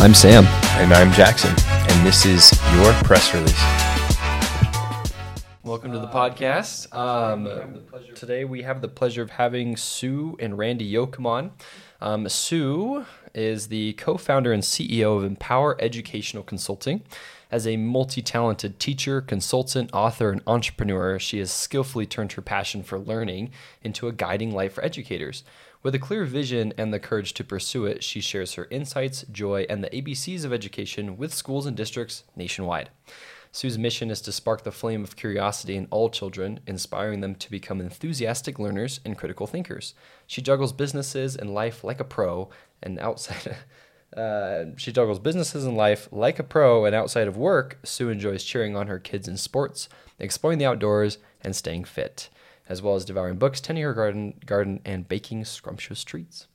I'm Sam. And I'm Jackson, and this is your press release. Welcome to the podcast. Um, today we have the pleasure of having Sue and Randy Yocum on. Um, Sue is the co founder and CEO of Empower Educational Consulting. As a multi talented teacher, consultant, author, and entrepreneur, she has skillfully turned her passion for learning into a guiding light for educators. With a clear vision and the courage to pursue it, she shares her insights, joy, and the ABCs of education with schools and districts nationwide. Sue's mission is to spark the flame of curiosity in all children, inspiring them to become enthusiastic learners and critical thinkers. She juggles businesses and life like a pro, and outside. Uh, she juggles businesses and life like a pro, and outside of work, Sue enjoys cheering on her kids in sports, exploring the outdoors, and staying fit, as well as devouring books, tending her garden, garden, and baking scrumptious treats.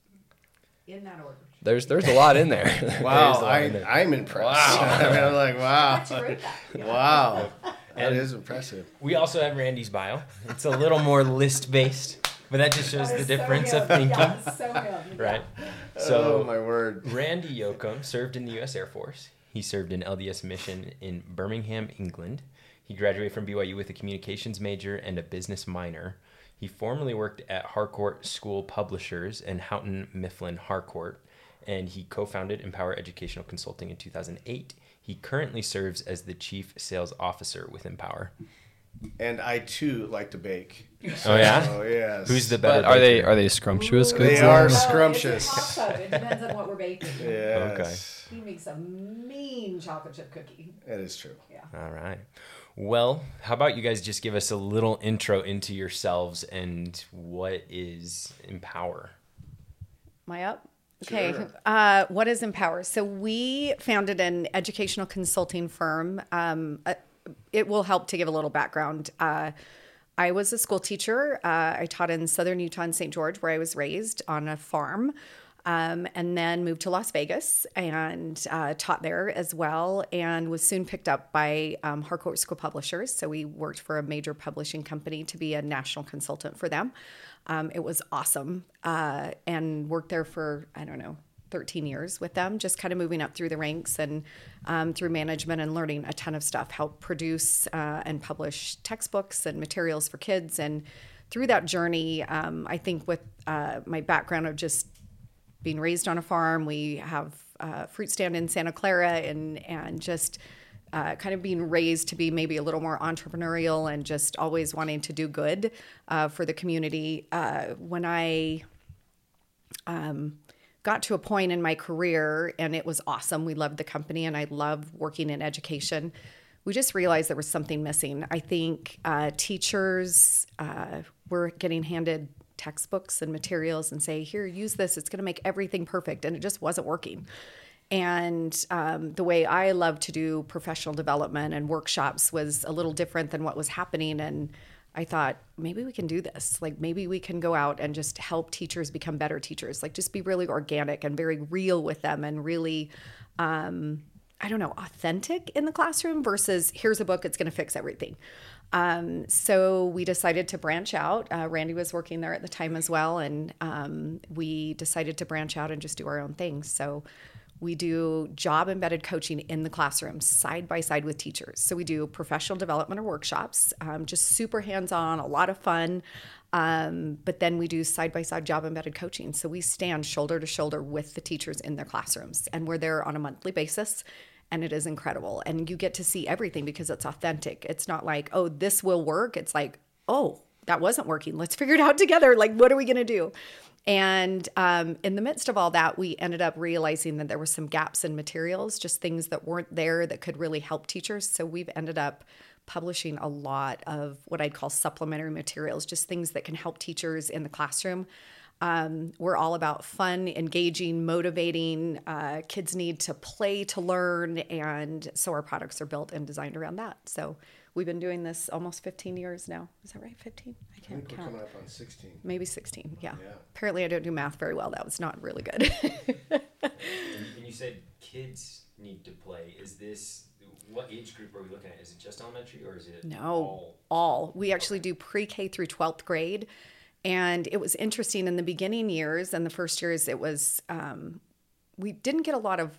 In that order. There's there's a lot in there. Wow, I, in there. I'm impressed. I mean, I'm like, wow, That's right. Yeah. wow, that is impressive. We also have Randy's bio. It's a little more list based, but that just shows That the is so difference of thinking. Yeah, so him. Right. oh So my word. Randy Yocum served in the U.S. Air Force. He served in LDS mission in Birmingham, England. He graduated from BYU with a communications major and a business minor. He formerly worked at Harcourt School Publishers and Houghton Mifflin Harcourt, and he co-founded Empower Educational Consulting in 2008. He currently serves as the chief sales officer with Empower. And I too like to bake. Oh yeah. Oh yes. Who's the better? But are they baker? are they scrumptious Ooh. goods? They are Well, scrumptious. It's a. It depends on what we're baking. Yes. He makes a mean chocolate chip cookie. That is true. Yeah. All right. Well, how about you guys just give us a little intro into yourselves and what is Empower? Am I up? Okay. Sure. Uh, what is Empower? So we founded an educational consulting firm. Um, uh, it will help to give a little background. Uh, I was a school teacher. Uh, I taught in southern Utah and St. George, where I was raised on a farm, um, and then moved to Las Vegas and uh, taught there as well. And was soon picked up by um, Harcourt School Publishers. So we worked for a major publishing company to be a national consultant for them. Um, it was awesome, uh, and worked there for I don't know 13 years with them, just kind of moving up through the ranks and um, through management and learning a ton of stuff. Help produce uh, and publish textbooks and materials for kids. And through that journey, um, I think with uh, my background of just being raised on a farm, we have a fruit stand in Santa Clara, and and just uh, kind of being raised to be maybe a little more entrepreneurial and just always wanting to do good uh, for the community. Uh, when I got to a point in my career and it was awesome. We loved the company and I loved working in education. We just realized there was something missing. I think uh, teachers uh, were getting handed textbooks and materials and say, here, use this. It's going to make everything perfect. And it just wasn't working. And um, the way I love to do professional development and workshops was a little different than what was happening. And I thought maybe we can do this. Like maybe we can go out and just help teachers become better teachers. Like just be really organic and very real with them and really, um, I don't know, authentic in the classroom versus here's a book, it's going to fix everything. Um, so we decided to branch out. Uh, Randy was working there at the time as well, and um, we decided to branch out and just do our own things. So we do job embedded coaching in the classroom side by side with teachers. So we do professional development or workshops, um, just super hands on, a lot of fun. Um, but then we do side by side job embedded coaching. So we stand shoulder to shoulder with the teachers in their classrooms, and we're there on a monthly basis. And it is incredible. And you get to see everything because it's authentic. It's not like, oh, this will work. It's like, oh, that wasn't working. Let's figure it out together. Like, what are we going to do? And um, in the midst of all that, we ended up realizing that there were some gaps in materials, just things that weren't there that could really help teachers. So we've ended up publishing a lot of what I'd call supplementary materials, just things that can help teachers in the classroom. Um, we're all about fun, engaging, motivating. Uh, kids need to play to learn. And so our products are built and designed around that. So we've been doing this almost 15 years now. Is that right? 15? I I can't think we're count. coming up on 16. Maybe 16. Yeah. Yeah. Apparently, I don't do math very well. That was not really good. And, and you said kids need to play. Is this what age group are we looking at? Is it just elementary or is it No, all? all. We actually do pre K through 12th grade. And it was interesting in the beginning years and the first years, it was, um, we didn't get a lot of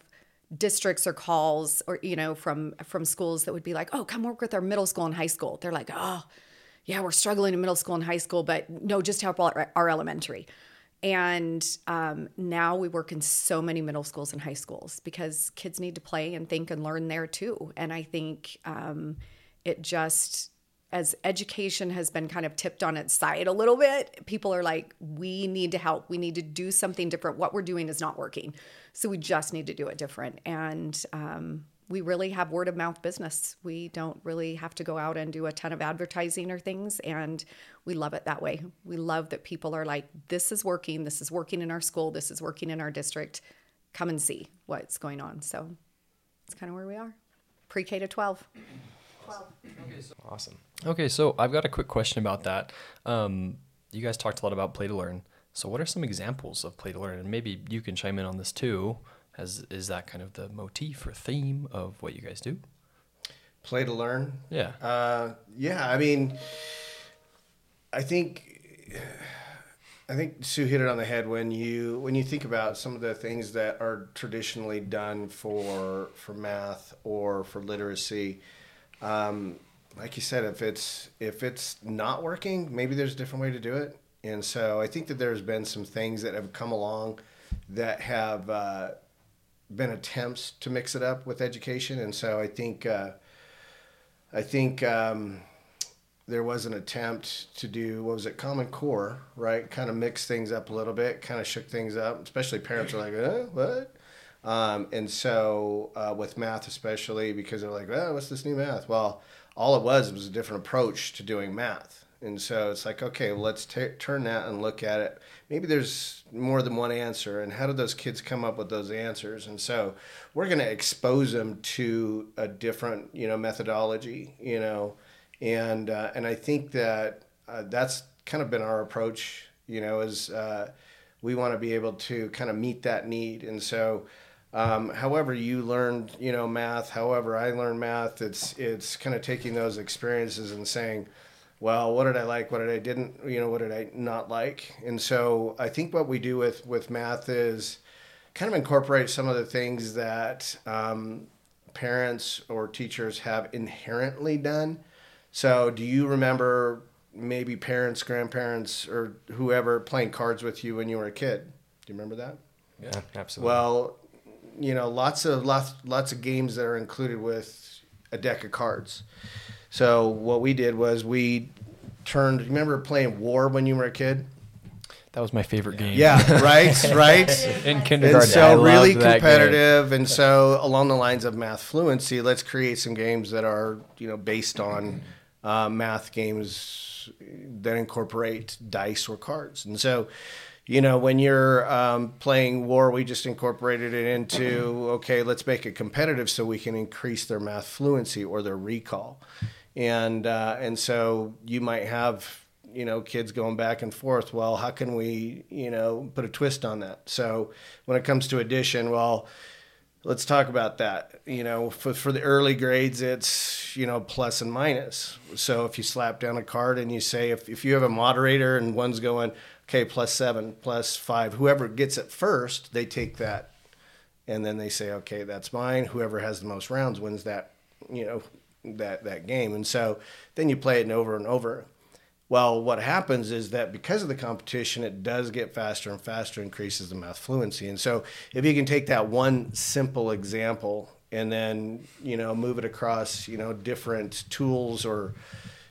districts or calls or you know from from schools that would be like oh come work with our middle school and high school. They're like oh yeah we're struggling in middle school and high school but no just help our, our elementary. And um, now we work in so many middle schools and high schools because kids need to play and think and learn there too. And i think um, it just as education has been kind of tipped on its side a little bit, people are like, we need to help. We need to do something different. What we're doing is not working. So we just need to do it different. And um, we really have word of mouth business. We don't really have to go out and do a ton of advertising or things. And we love it that way. We love that people are like, this is working. This is working in our school. This is working in our district. Come and see what's going on. So it's kind of where we are pre K to 12. Awesome. Okay, so I've got a quick question about that. Um, you guys talked a lot about play to learn. So, what are some examples of play to learn? And maybe you can chime in on this too. As is that kind of the motif or theme of what you guys do? Play to learn. Yeah. Uh, yeah, I mean, I think I think Sue hit it on the head when you when you think about some of the things that are traditionally done for for math or for literacy. Um, like you said, if it's if it's not working, maybe there's a different way to do it. And so I think that there's been some things that have come along that have uh, been attempts to mix it up with education. And so I think uh, I think um, there was an attempt to do what was it Common Core, right? Kind of mix things up a little bit, kind of shook things up. Especially parents are like, uh, what? Um, and so uh, with math, especially because they're like, oh, what's this new math? Well, all it was was a different approach to doing math. And so it's like, okay, well, let's t- turn that and look at it. Maybe there's more than one answer, and how did those kids come up with those answers? And so we're going to expose them to a different, you know, methodology, you know, and uh, and I think that uh, that's kind of been our approach, you know, is uh, we want to be able to kind of meet that need, and so um, however you learned, you know, math, however I learned math, it's it's kind of taking those experiences and saying, well, what did I like? What did I didn't? You know, what did I not like? And so I think what we do with with math is kind of incorporate some of the things that um, parents or teachers have inherently done. So, do you remember maybe parents, grandparents, or whoever playing cards with you when you were a kid? Do you remember that? Yeah, absolutely. Well, you know, lots of lots lots of games that are included with a deck of cards. So what we did was we turned. Remember playing War when you were a kid? That was my favorite game. Yeah, right, right. In And kindergarten. I so really loved that game. competitive, and so along the lines of math fluency, let's create some games that are you know based on uh, math games that incorporate dice or cards, and so you know, when you're um, playing war, we just incorporated it into okay, let's make it competitive so we can increase their math fluency or their recall, and uh, and so you might have you know kids going back and forth. Well, how can we you know put a twist on that? So when it comes to addition, well. Let's talk about that. You know, for, for the early grades, it's, you know, plus and minus. So if you slap down a card and you say, if, if you have a moderator and one's going, okay, plus seven, plus five. Whoever gets it first, they take that, and then they say, okay, that's mine. Whoever has the most rounds wins that, you know, that that game. And so then you play it over and over. Well, what happens is that because of the competition, it does get faster and faster, increases the math fluency. And so if you can take that one simple example and then you know move it across you know different tools or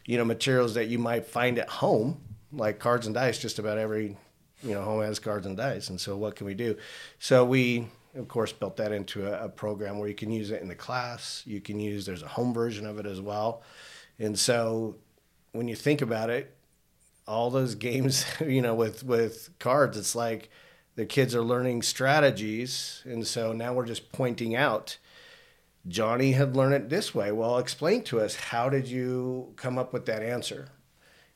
you know materials that you might find at home like cards and dice just about every you know home has cards and dice. And so what can we do? So we of course built that into a, a, program where you can use it in the class. You can use there's a home version of it as well. And so when you think about it all those games you know with with cards it's like the kids are learning strategies. And so now we're just pointing out johnny had learned it this way. Well explain to us how did you come up with that answer?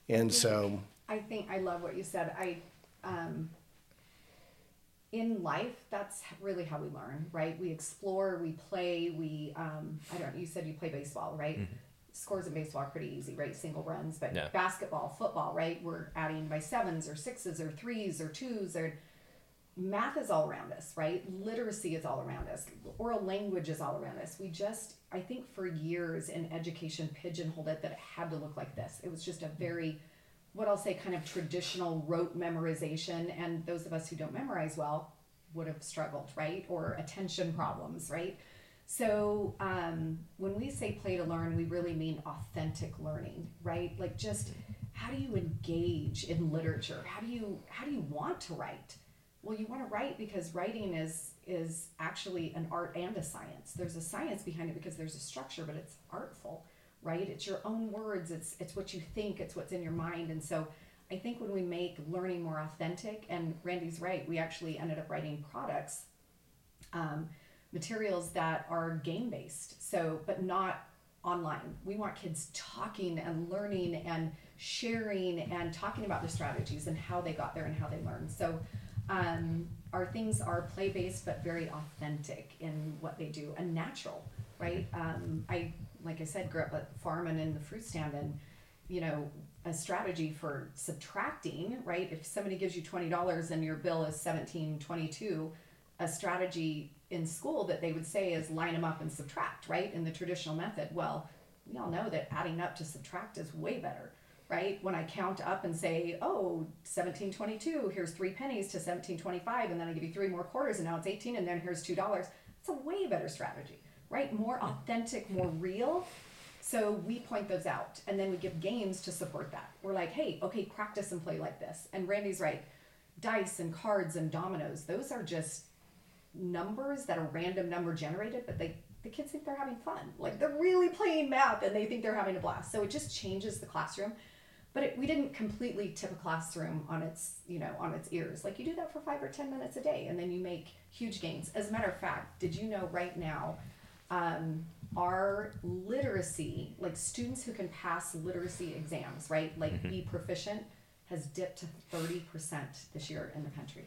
And so mm-hmm. I think I love what you said. I, um, in life, that's really how we learn, right? We explore, we play, we, um, I don't. You said you play baseball, right? Mm-hmm. Scores in baseball are pretty easy, right? Single runs, but yeah. basketball, football, right? We're adding by sevens or sixes or threes or twos or math is all around us, right? Literacy is all around us. Oral language is all around us. We just, I think for years in education, pigeonholed it that it had to look like this. It was just a very, what I'll say, kind of traditional rote memorization. And those of us who don't memorize well would have struggled, right? Or attention problems, right? So um, when we say play to learn, we really mean authentic learning, right? Like just how do you engage in literature? How do you how do you want to write? Well, you want to write because writing is is actually an art and a science. There's a science behind it because there's a structure, but it's artful, right? It's your own words. It's it's what you think. It's what's in your mind. And so, I think when we make learning more authentic, and Randy's right, we actually ended up writing products, um, materials that are game based. So, but not online. We want kids talking and learning and sharing and talking about the strategies and how they got there and how they learned. So um, our things are play based but very authentic in what they do and natural, right? Um, I like I said, grew up uh, at farm and in the fruit stand and you know a strategy for subtracting, right? If somebody gives you twenty dollars and your bill is seventeen twenty two, a strategy in school that they would say is line them up and subtract, right? In the traditional method. Well, we all know that adding up to subtract is way better right? When I count up and say, oh, 1722, here's three pennies to 1725, and then I give you three more quarters, and now it's 18, and then here's $2. It's a way better strategy, right? More authentic, more real. So we point those out, and then we give games to support that. We're like, hey, okay, practice and play like this. And Randy's right. Dice and cards and dominoes, those are just numbers that are random number generated, but they the kids think they're having fun. Like they're really playing math and they think they're having a blast. So it just changes the classroom but it, we didn't completely tip a classroom on its you know on its ears like you do that for five or ten minutes a day and then you make huge gains as a matter of fact did you know right now um, our literacy like students who can pass literacy exams right like mm-hmm. be proficient has dipped to 30% this year in the country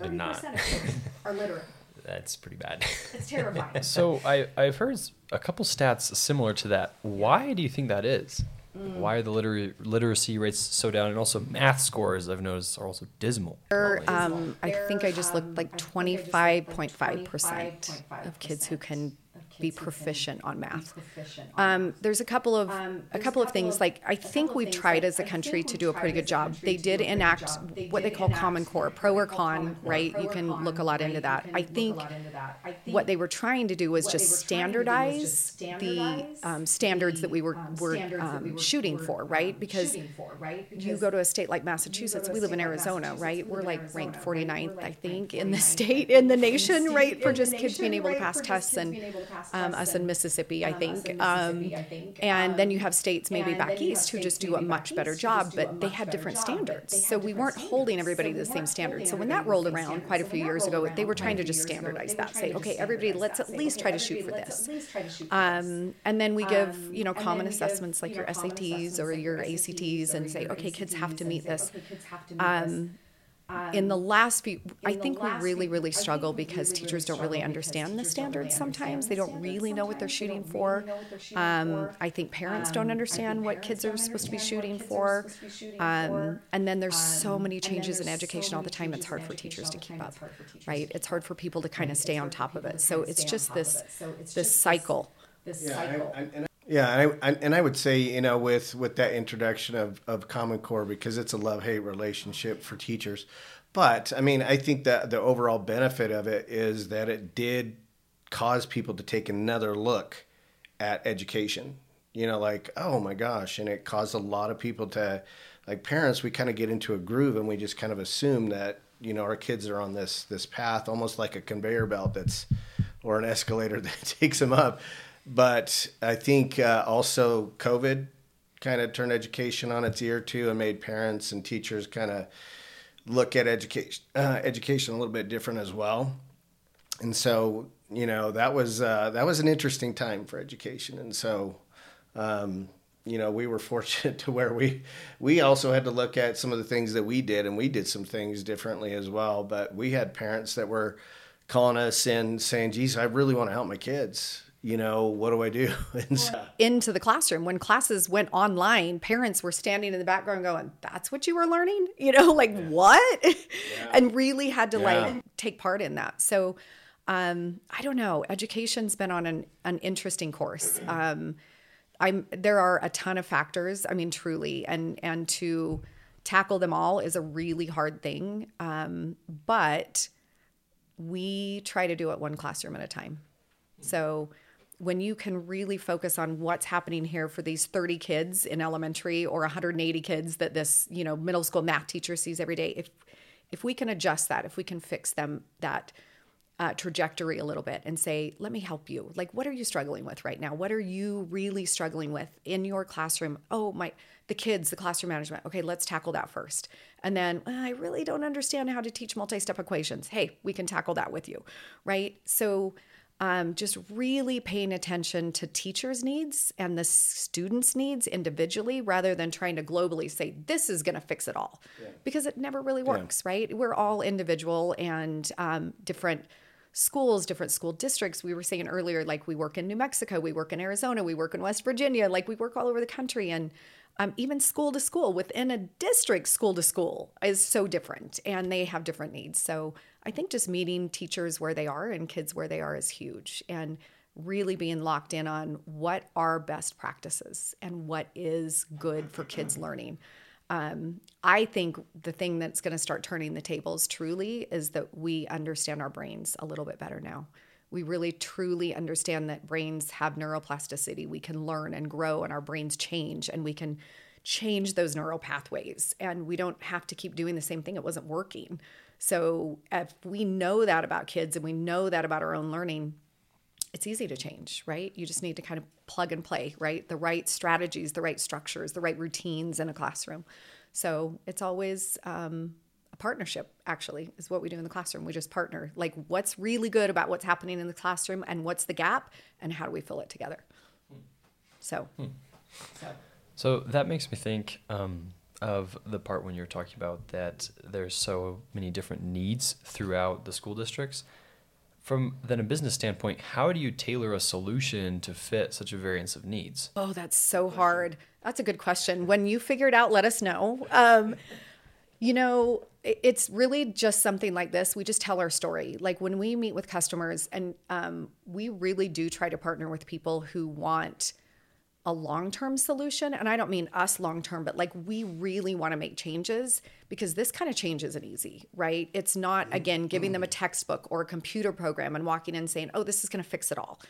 30% of kids are literate that's pretty bad. It's terrifying. so I, I've heard a couple stats similar to that. Why do you think that is? Mm. Why are the liter- literacy rates so down? And also math scores I've noticed are also dismal. Um, I think I just looked like 25.5% of kids who can be proficient on math. Um, there's a couple of um, a couple of things like I think we've tried as a country to do a pretty good job. They did enact what they call Common Core, pro or con, right? You can look a lot into that. I think what they were trying to do was just standardize the um, standards that we were were um, shooting for, right? Because you go to a state like Massachusetts, we live in Arizona, right? We're like ranked 49th, I think, in the state, in the nation, right, for just kids being able to pass tests and um, us in Mississippi, I think. Um, and then you have states maybe back east who just do a much better job, but they have different standards. So we weren't holding everybody to the same standard. So when that rolled around quite a few years ago, they were trying to just standardize that. Say, okay, everybody, let's at least try to shoot for this. Um, and then we give, you know, common assessments like your SATs or your ACTs and say, okay, kids have to meet this. Um, um, in the last few, I think we really, really struggle because teachers don't really understand the standards sometimes. They don't really know what they're shooting for. Um, I think parents don't um, understand what kids are supposed to be shooting for. Um, and then there's so many changes in education all the time, it's hard for teachers to keep up, right? It's hard for people to kind of stay on top of it. So it's just this, this cycle. This cycle. Yeah, and I, and I would say you know with with that introduction of of Common Core because it's a love hate relationship for teachers, but I mean I think that the overall benefit of it is that it did cause people to take another look at education. You know, like oh my gosh, and it caused a lot of people to like parents. We kind of get into a groove and we just kind of assume that you know our kids are on this this path almost like a conveyor belt that's or an escalator that takes them up but I think uh, also COVID kind of turned education on its ear too and made parents and teachers kind of look at education uh, education a little bit different as well. And so, you know, that was uh, that was an interesting time for education. And so, um, you know, we were fortunate to where we we also had to look at some of the things that we did, and we did some things differently as well. But we had parents that were calling us and saying, "Geez, I really want to help my kids." You know, what do I do? And so, into the classroom. When classes went online, parents were standing in the background going, That's what you were learning? You know, like what? and really had to Yeah. like take part in that. So um, I don't know. Education's been on an, an interesting course. Um, I'm there are a ton of factors. I mean, truly, and and to tackle them all is a really hard thing. Um, but we try to do it one classroom at a time. So when you can really focus on what's happening here for these 30 kids in elementary or 180 kids that this, you know, middle school math teacher sees every day, if if we can adjust that, if we can fix them that uh, trajectory a little bit and say, let me help you. Like, what are you struggling with right now? What are you really struggling with in your classroom? Oh, my, the kids, the classroom management. Okay, let's tackle that first. And then "Uh, I really don't understand how to teach multi step equations. Hey, we can tackle that with you, right? So, um, just really paying attention to teachers' needs and the students' needs individually rather than trying to globally say, this is going to fix it all. Because it never really works, right? We're all individual and um, different schools, different school districts. We were saying earlier, like we work in New Mexico, we work in Arizona, we work in West Virginia, like we work all over the country. And um, even school to school within a district, school to school is so different and they have different needs. So I think just meeting teachers where they are and kids where they are is huge. And really being locked in on what are best practices and what is good for kids learning. Um, I think the thing that's going to start turning the tables truly is that we understand our brains a little bit better now. We really truly understand that brains have neuroplasticity. We can learn and grow, and our brains change, and we can change those neural pathways. And we don't have to keep doing the same thing. It wasn't working. So, if we know that about kids and we know that about our own learning, it's easy to change, right? You just need to kind of plug and play, right? The right strategies, the right structures, the right routines in a classroom. So it's always um, a partnership, actually, is what we do in the classroom. We just partner. Like, what's really good about what's happening in the classroom and what's the gap, and how do we fill it together? So, So that makes me think um, of the part when you're talking about that there's so many different needs throughout the school districts. From then a business standpoint, how do you tailor a solution to fit such a variance of needs? oh, that's so hard. That's a good question. When you figure it out, let us know. Um, you know, it's really just something like this. We just tell our story. Like when we meet with customers, and um, we really do try to partner with people who want a long term solution. And I don't mean us long term, but like we really want to make changes because this kind of change isn't easy, right? It's not, again, giving them a textbook or a computer program and walking in saying, oh, this is going to fix it all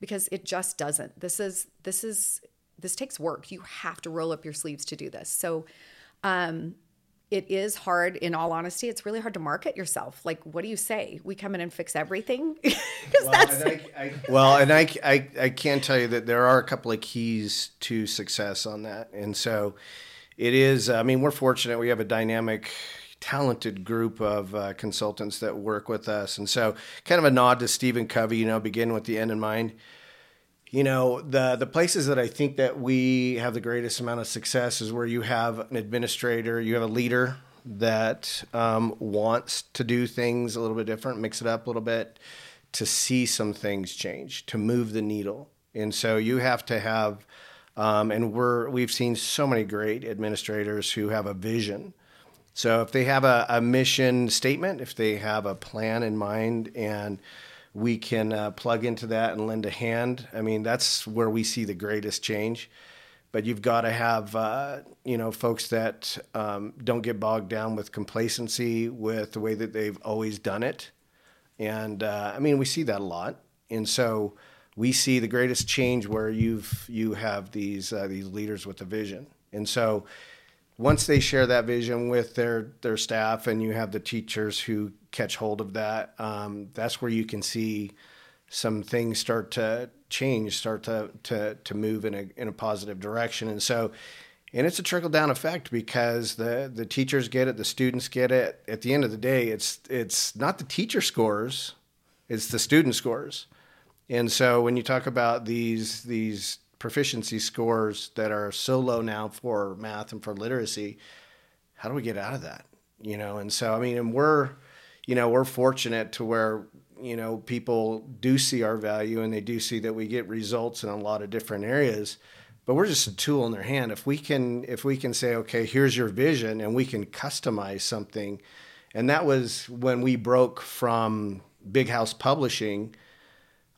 because it just doesn't. This is, this is, this takes work. You have to roll up your sleeves to do this. So, um, it is hard in all honesty it's really hard to market yourself like what do you say we come in and fix everything because that's and I, I, well, and I, I, I can tell you that there are a couple of keys to success on that. And so it is, I mean, we're fortunate. We have a dynamic, talented group of uh, consultants that work with us. And so, kind of a nod to Stephen Covey, you know, begin with the end in mind. You know, the the places that I think that we have the greatest amount of success is where you have an administrator, you have a leader that um, wants to do things a little bit different, mix it up a little bit, to see some things change, to move the needle. And so you have to have, um, and we're we've seen so many great administrators who have a vision. So if they have a, a mission statement, if they have a plan in mind, and we can uh, plug into that and lend a hand. I mean, that's where we see the greatest change. But you've got to have, uh, you know, folks that um, don't get bogged down with complacency with the way that they've always done it. And uh, I mean, we see that a lot. And so we see the greatest change where you've you have these uh, these leaders with a vision. And so once they share that vision with their their staff and you have the teachers who catch hold of that um, that's where you can see some things start to change start to to, to move in a, in a positive direction. And so and it's a trickle down effect because the the teachers get it the students get it. At the end of the day it's it's not the teacher scores it's the student scores. And so when you talk about these these proficiency scores that are so low now for math and for literacy, how do we get out of that? You know, and so I mean, and we're, you know, we're fortunate to where you know people do see our value and they do see that we get results in a lot of different areas. But we're just a tool in their hand. If we can if we can say okay here's your vision and we can customize something and that was when we broke from big house publishing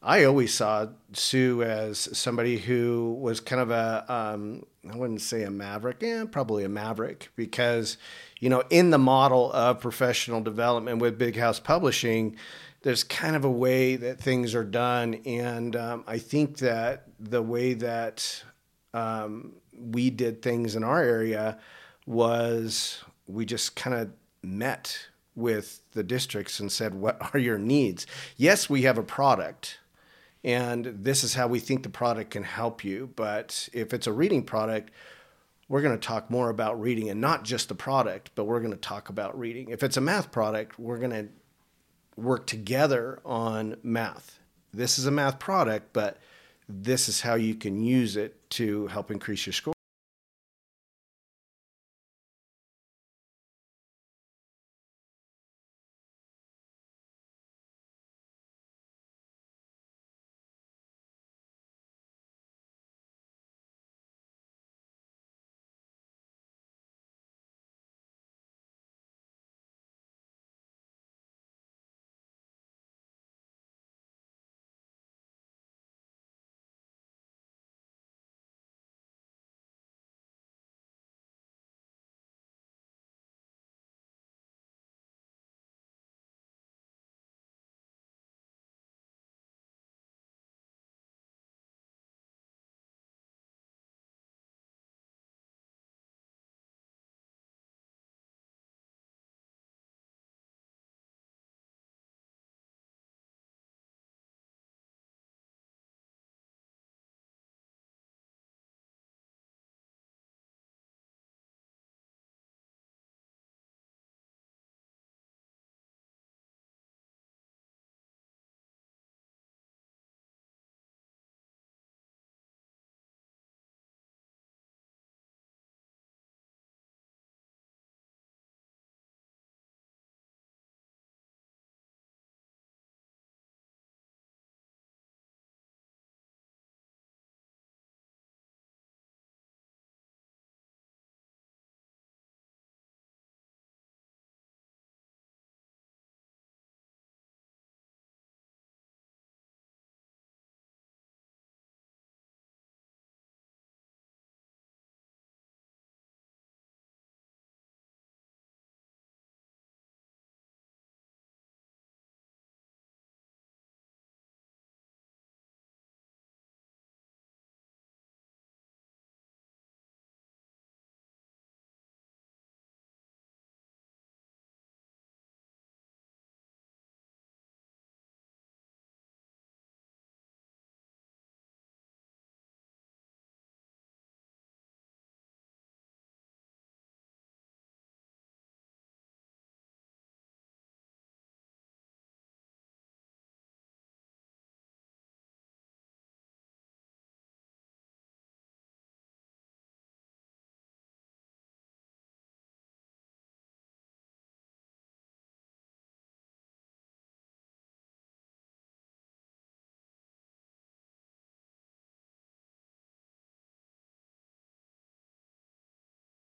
i always saw sue as somebody who was kind of a um, I wouldn't say a maverick yeah probably a maverick because you know in the model of professional development with big house publishing there's kind of a way that things are done and um, i think that the way that um, we did things in our area was we just kind of met with the districts and said, What are your needs? Yes, we have a product, and this is how we think the product can help you. But if it's a reading product, we're going to talk more about reading and not just the product, but we're going to talk about reading. If it's a math product, we're going to work together on math. This is a math product, but this is how you can use it to help increase your score.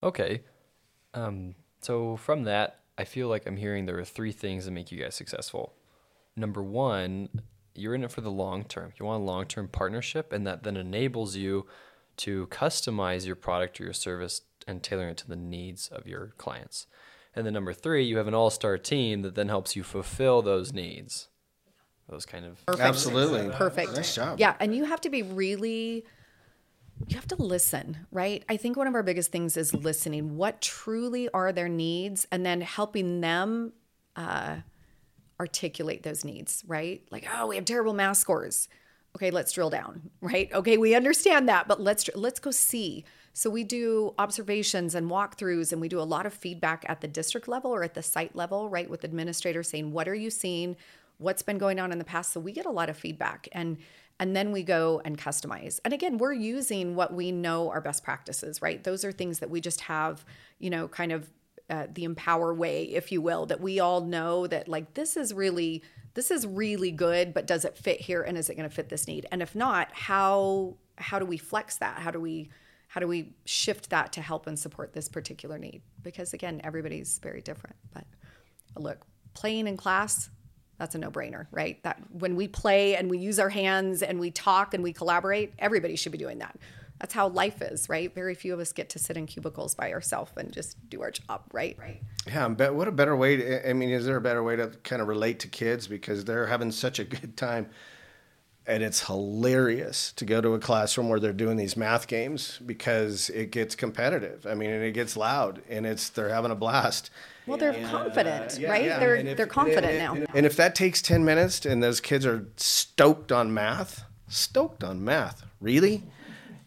Okay. Um, so from that, I feel like I'm hearing there are three things that make you guys successful. Number one, you're in it for the long term. You want a long term partnership, and that then enables you to customize your product or your service and tailor it to the needs of your clients. And then number three, you have an all star team that then helps you fulfill those needs. Those kind of Perfect. Absolutely. Perfect. Nice job. Yeah, and you have to be really you have to listen, right? I think one of our biggest things is listening. What truly are their needs and then helping them uh, articulate those needs, right? Like, oh, we have terrible math scores. Okay, let's drill down, right? Okay, we understand that, but let's let's go see. So we do observations and walkthroughs, and we do a lot of feedback at the district level or at the site level, right? With administrators saying, "What are you seeing? What's been going on in the past?" So we get a lot of feedback, and and then we go and customize. And again, we're using what we know are best practices, right? Those are things that we just have, you know, kind of uh, the empower way, if you will, that we all know that like this is really this is really good, but does it fit here and is it going to fit this need? And if not, how how do we flex that? How do we how do we shift that to help and support this particular need? Because again, everybody's very different. But look, playing in class, that's a no-brainer, right? That when we play and we use our hands and we talk and we collaborate, everybody should be doing that. That's how life is, right? Very few of us get to sit in cubicles by ourselves and just do our job, right? Right. Yeah, but what a better way to, I mean, is there a better way to kind of relate to kids because they're having such a good time and it's hilarious to go to a classroom where they're doing these math games because it gets competitive. I mean, and it gets loud, and it's they're having a blast. Well, they're and, confident, uh, yeah, right? Yeah. They're if, they're confident and, now. And, and if that takes ten minutes, and those kids are stoked on math, stoked on math, really.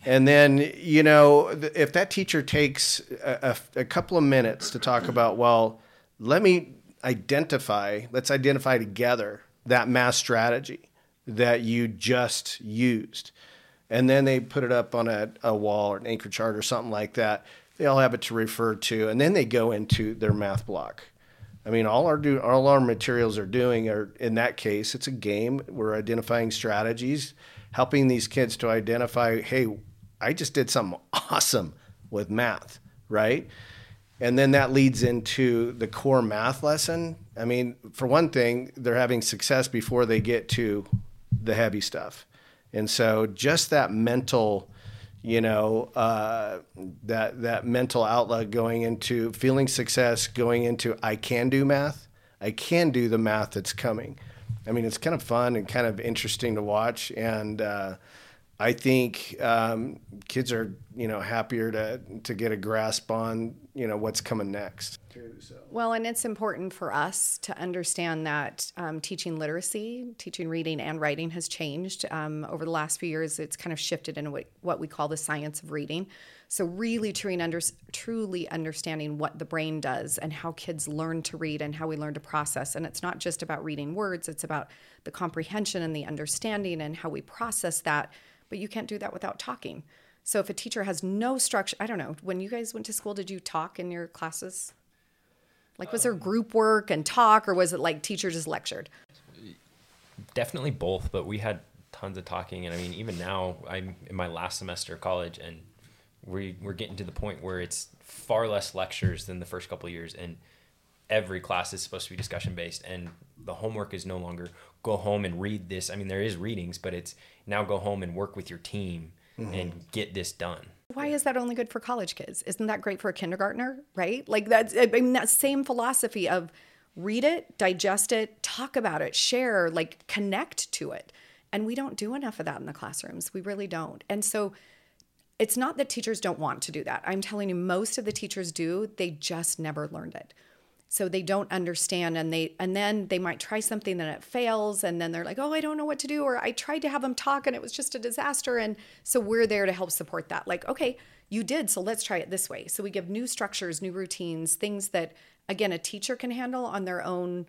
And then you know, if that teacher takes a, a, a couple of minutes to talk about, well, let me identify, let's identify together that math strategy that you just used. And then they put it up on a, a wall or an anchor chart or something like that. They all have it to refer to, and then they go into their math block. I mean, all our do all our materials are doing are in that case, it's a game. We're identifying strategies, helping these kids to identify, hey, I just did something awesome with math, right? And then that leads into the core math lesson. I mean, for one thing, they're having success before they get to the heavy stuff. And so just that mental, you know, uh, that that mental outlet going into feeling success, going into I can do math, I can do the math that's coming. I mean, it's kind of fun and kind of interesting to watch, and uh, I think um, kids are you know happier to to get a grasp on you know what's coming next. Well, and it's important for us to understand that um, teaching literacy, teaching reading and writing has changed um, over the last few years. It's kind of shifted into what, we call the science of reading. So, really under, truly understanding what the brain does and how kids learn to read and how we learn to process. And it's not just about reading words, it's about the comprehension and the understanding and how we process that. But you can't do that without talking. So if a teacher has no structure, I don't know, when you guys went to school, did you talk in your classes? Like, was there um, group work and talk, or was it like teacher just lectured? Definitely both, but we had tons of talking. And I mean, even now, I'm in my last semester of college, and we, we're getting to the point where it's far less lectures than the first couple of years. And every class is supposed to be discussion based. And the homework is no longer go home and read this. I mean, there is readings, but it's now go home and work with your team mm-hmm. and get this done. Why is that only good for college kids? Isn't that great for a kindergartner, right? Like that's I mean that same philosophy of read it, digest it, talk about it, share, like connect to it. And we don't do enough of that in the classrooms. We really don't. And so it's not that teachers don't want to do that. I'm telling you most of the teachers do, they just never learned it so they don't understand and they and then they might try something and it fails and then they're like oh i don't know what to do or i tried to have them talk and it was just a disaster and so we're there to help support that. Like okay you did so let's try it this way. So we give new structures new routines things that again a teacher can handle on their own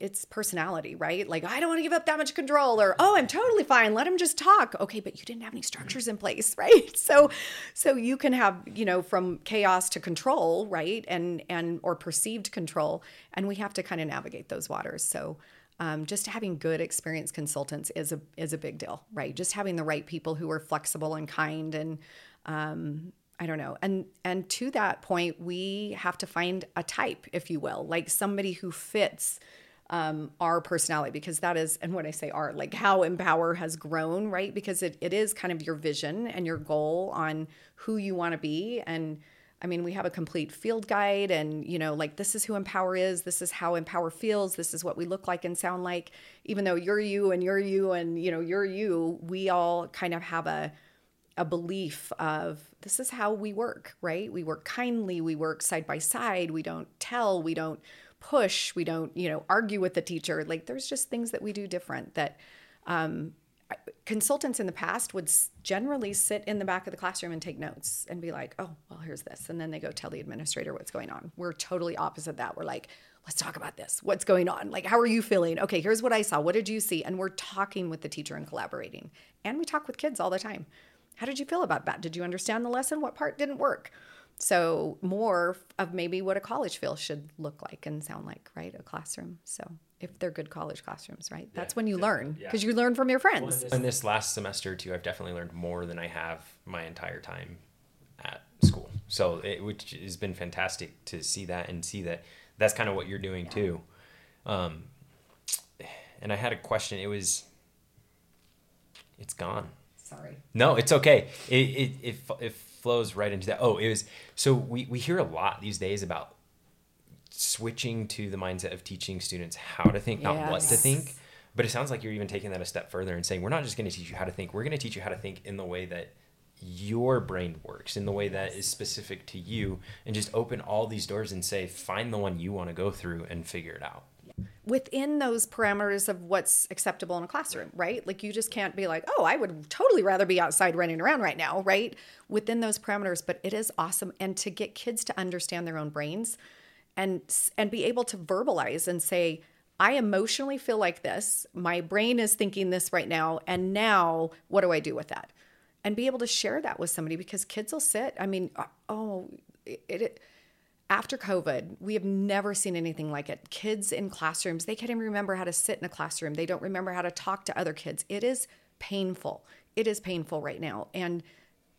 it's personality, right? Like, I don't want to give up that much control, or oh, I'm totally fine. Let him just talk. Okay, but you didn't have any structures in place, right? So, so you can have, you know, from chaos to control, right? And and or perceived control, and we have to kind of navigate those waters. So, um, just having good experienced consultants is a is a big deal, right? Just having the right people who are flexible and kind and um, I don't know. And and to that point, we have to find a type, if you will, like somebody who fits um, our personality because that is and when i say art like how empower has grown right? Because it, it is kind of your vision and your goal on who you want to be. And i mean we have a complete field guide and you know like this is who empower is this is how empower feels this is what we look like and sound like. Even though you're you and you're you and you know you're you we all kind of have a a belief of this is how we work right? We work kindly we work side by side we don't tell we don't push we don't you know argue with the teacher. Like there's just things that we do different that um, consultants in the past would generally sit in the back of the classroom and take notes and be like oh well here's this. And then they go tell the administrator what's going on. We're totally opposite that. We're like let's talk about this. What's going on? Like how are you feeling? Okay here's what i saw. What did you see? And we're talking with the teacher and collaborating. And we talk with kids all the time. How did you feel about that? Did you understand the lesson? What part didn't work So more of maybe what a college feel should look like and sound like, right? A classroom. So if they're good college classrooms, right? That's when you learn because you learn from your friends. In this last semester too, I've definitely learned more than I have my entire time at school. So it, which has been fantastic to see that and see that that's kind of what you're doing too. Um, and I had a question. It was, it's gone. Sorry. No, it's okay. It it it, it flows right into that. Oh, it was so we we hear a lot these days about switching to the mindset of teaching students how to think, not what to think. But it sounds like you're even taking that a step further and saying we're not just going to teach you how to think. We're going to teach you how to think in the way that your brain works, in the way that is specific to you, and just open all these doors and say find the one you want to go through and figure it out. Within those parameters of what's acceptable in a classroom, right? Like you just can't be like, oh, I would totally rather be outside running around right now, right? Within those parameters, but it is awesome, and to get kids to understand their own brains, and and be able to verbalize and say, I emotionally feel like this. My brain is thinking this right now, and now what do I do with that? And be able to share that with somebody because kids will sit. I mean, uh, oh, it, it after COVID, we have never seen anything like it. Kids in classrooms, they can't even remember how to sit in a classroom. They don't remember how to talk to other kids. It is painful. It is painful right now. And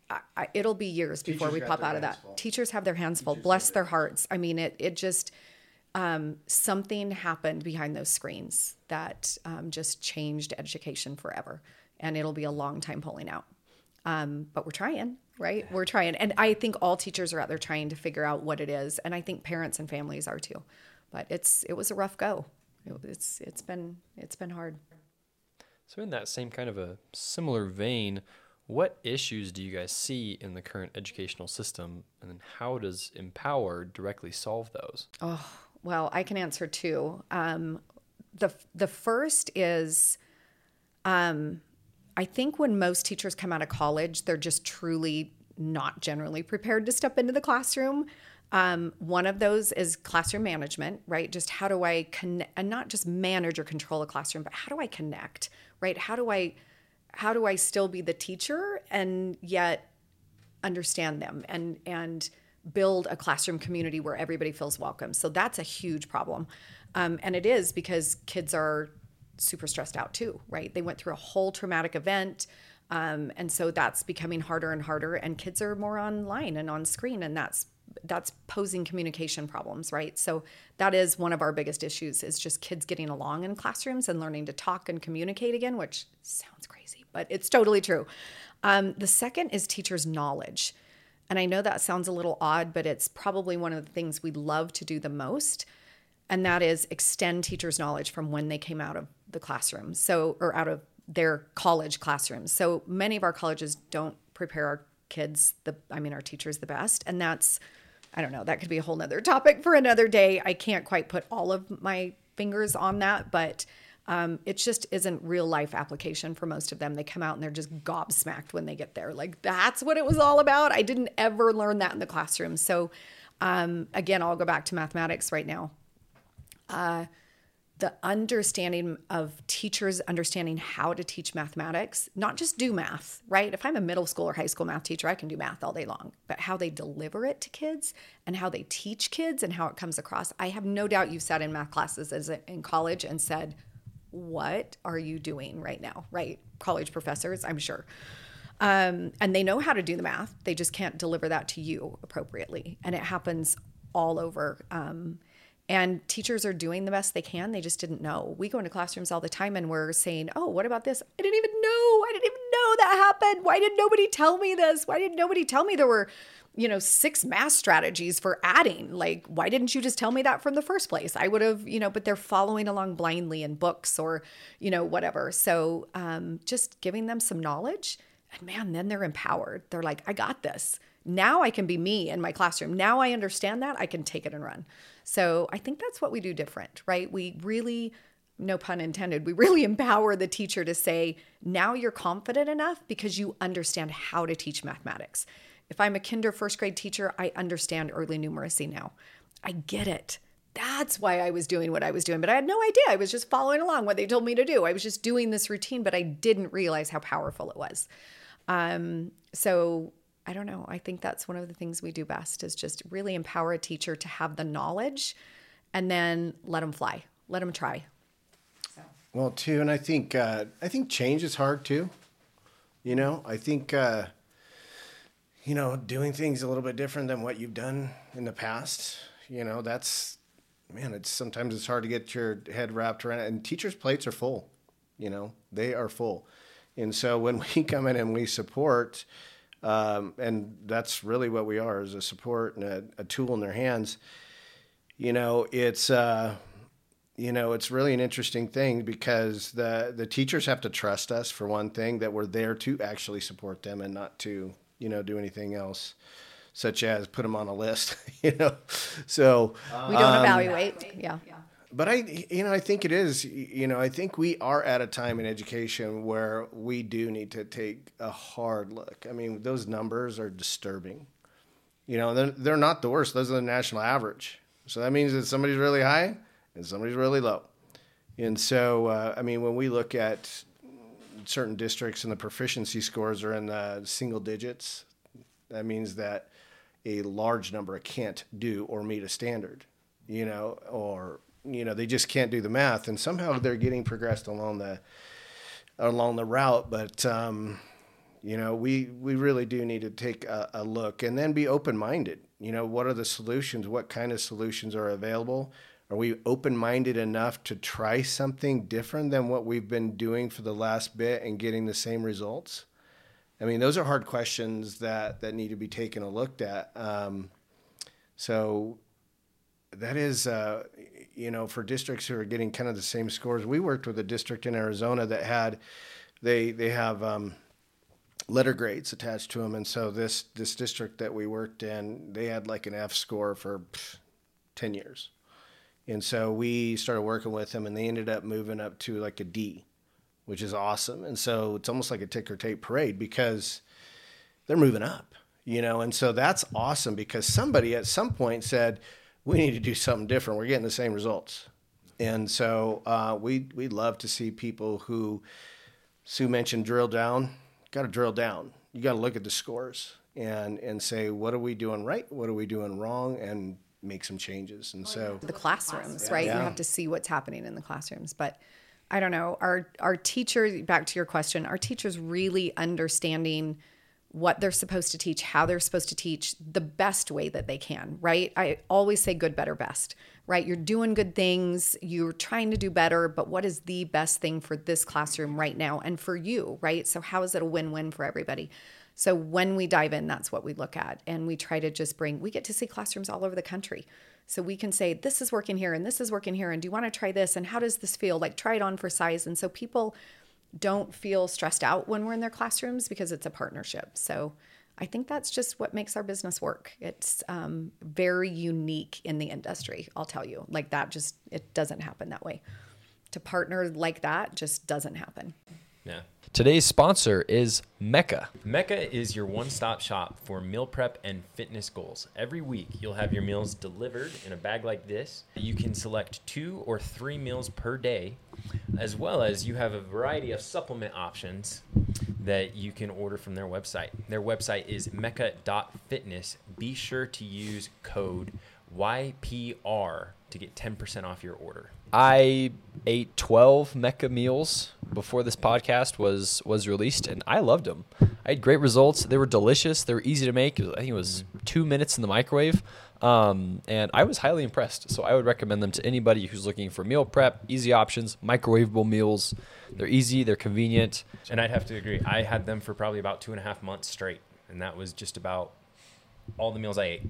I, I, it'll be years before we pop out of that. full. Teachers have their hands full. Bless their hearts. I mean, it, it just, um, something happened behind those screens that um, just changed education forever. And it'll be a long time pulling out. Um, but we're trying, right? We're trying. And I think all teachers are out there trying to figure out what it is. And I think parents and families are too. But it's it was a rough go. It, it's it's been it's been hard. So, in that same kind of a similar vein, what issues do you guys see in the current educational system, and then how does Empower directly solve those? Oh, well, I can answer two. Um, the the first is, um, I think when most teachers come out of college, they're just truly not generally prepared to step into the classroom. Um, one of those is classroom management, right? Just how do I connect, and not just manage or control a classroom, but how do I connect, right? How do I, how do I still be the teacher and yet understand them and and build a classroom community where everybody feels welcome. So that's a huge problem, um, and it is because kids are super stressed out too, right? They went through a whole traumatic event. Um, and so that's becoming harder and harder and kids are more online and on screen and that's that's posing communication problems right so that is one of our biggest issues is just kids getting along in classrooms and learning to talk and communicate again which sounds crazy but it's totally true um, the second is teachers knowledge and i know that sounds a little odd but it's probably one of the things we love to do the most and that is extend teachers knowledge from when they came out of the classroom so or out of their college classrooms. So many of our colleges don't prepare our kids the i mean our teachers the best and that's i don't know that could be a whole nother topic for another day. I can't quite put all of my fingers on that but um, it just isn't real life application for most of them. They come out and they're just gobsmacked when they get there. Like that's what it was all about. I didn't ever learn that in the classroom. So um, again i'll go back to mathematics right now the understanding of teachers understanding how to teach mathematics, not just do math, right? If I'm a middle school or high school math teacher, I can do math all day long, but how they deliver it to kids and how they teach kids and how it comes across. I have no doubt you've sat in math classes as a, in college and said, "What are you doing right now?" Right? College professors, I'm sure. Um, and they know how to do the math. They just can't deliver that to you appropriately. And it happens all over. Um, and teachers are doing the best they can. They just didn't know. We go into classrooms all the time and we're saying, oh, what about this? I didn't even know. I didn't even know that happened. Why did nobody tell me this? Why did nobody tell me there were, you know, six math strategies for adding? Like, why didn't you just tell me that from the first place? I would have, you know, but they're following along blindly in books or, you know, whatever. So um, just giving them some knowledge and man, then they're empowered. They're like, I got this. Now I can be me in my classroom. Now I understand that. I can take it and run. So I think that's what we do different, right? We really, no pun intended, we really empower the teacher to say, now you're confident enough because you understand how to teach mathematics. If I'm a kinder first grade teacher, I understand early numeracy now. I get it. That's why I was doing what I was doing, but I had no idea. I was just following along what they told me to do. I was just doing this routine, but I didn't realize how powerful it was. Um, so I don't know. I think that's one of the things we do best is just really empower a teacher to have the knowledge and then let them fly, let them try. So, Well, too, and I think uh, I think change is hard too. You know, I think uh, you know doing things a little bit different than what you've done in the past. You know, that's man. It's sometimes it's hard to get your head wrapped around. it. And teachers' plates are full. You know, they are full, and so when we come in and we support, um, and that's really what we are is a support and a, a tool in their hands. You know, it's. Uh, you know it's really an interesting thing because the the teachers have to trust us for one thing that we're there to actually support them and not to you know do anything else such as put them on a list you know so We don't evaluate. Yeah. yeah. But I, you know, I think it is. You know, I think we are at a time in education where we do need to take a hard look. I mean, those numbers are disturbing. You know, they're, they're not the worst. Those are the national average. So that means that somebody's really high and somebody's really low. And so, uh, I mean, when we look at certain districts and the proficiency scores are in the single digits, that means that a large number can't do or meet a standard, you know, or you know they just can't do the math, and somehow they're getting progressed along the along the route. But um, you know, we we really do need to take a, a look and then be open minded. You know, what are the solutions? What kind of solutions are available? Are we open minded enough to try something different than what we've been doing for the last bit and getting the same results? I mean, those are hard questions that that need to be taken a looked at. Um, so that is, uh, you know, for districts who are getting kind of the same scores. We worked with a district in Arizona that had, they they have um, letter grades attached to them, and so this this district that we worked in, they had like an F score for pff, ten years, and so we started working with them, and they ended up moving up to like a D which is awesome. And so it's almost like a ticker tape parade because they're moving up, you know. And so that's awesome because somebody at some point said, "We need to do something different. We're getting the same results." And so uh, we we love to see people who Sue mentioned drill down. Got to drill down. You got to look at the scores and and say what are we doing right, what are we doing wrong, and make some changes. And so the classrooms, right? You have to see what's happening in the classrooms. But I don't know. Our our teachers, back to your question, our teachers really understanding what they're supposed to teach, how they're supposed to teach the best way that they can, right? I always say good, better, best, right? You're doing good things, you're trying to do better, but what is the best thing for this classroom right now and for you, right? So how is it a win-win for everybody? So when we dive in, that's what we look at. And we try to just bring, we get to see classrooms all over the country. So we can say, this is working here and this is working here. And do you want to try this? And how does this feel? Like try it on for size. And so people don't feel stressed out when we're in their classrooms because it's a partnership. So I think that's just what makes our business work. It's um, very unique in the industry, I'll tell you. Like that just, it doesn't happen that way. To partner like that just doesn't happen. Yeah. Today's sponsor is Mecca. Mecca is your one stop shop for meal prep and fitness goals. Every week, you'll have your meals delivered in a bag like this. You can select two or three meals per day, as well as you have a variety of supplement options that you can order from their website. Their website is mecca.fitness. Be sure to use code YPR to get 10% off your order. I ate 12 Mecca meals before this podcast was was released, and I loved them. I had great results. They were delicious. They were easy to make. I think it was two minutes in the microwave, um, and I was highly impressed. So I would recommend them to anybody who's looking for meal prep, easy options, microwavable meals. They're easy. They're convenient. And I'd have to agree. I had them for probably about two and a half months straight, and that was just about all the meals I ate.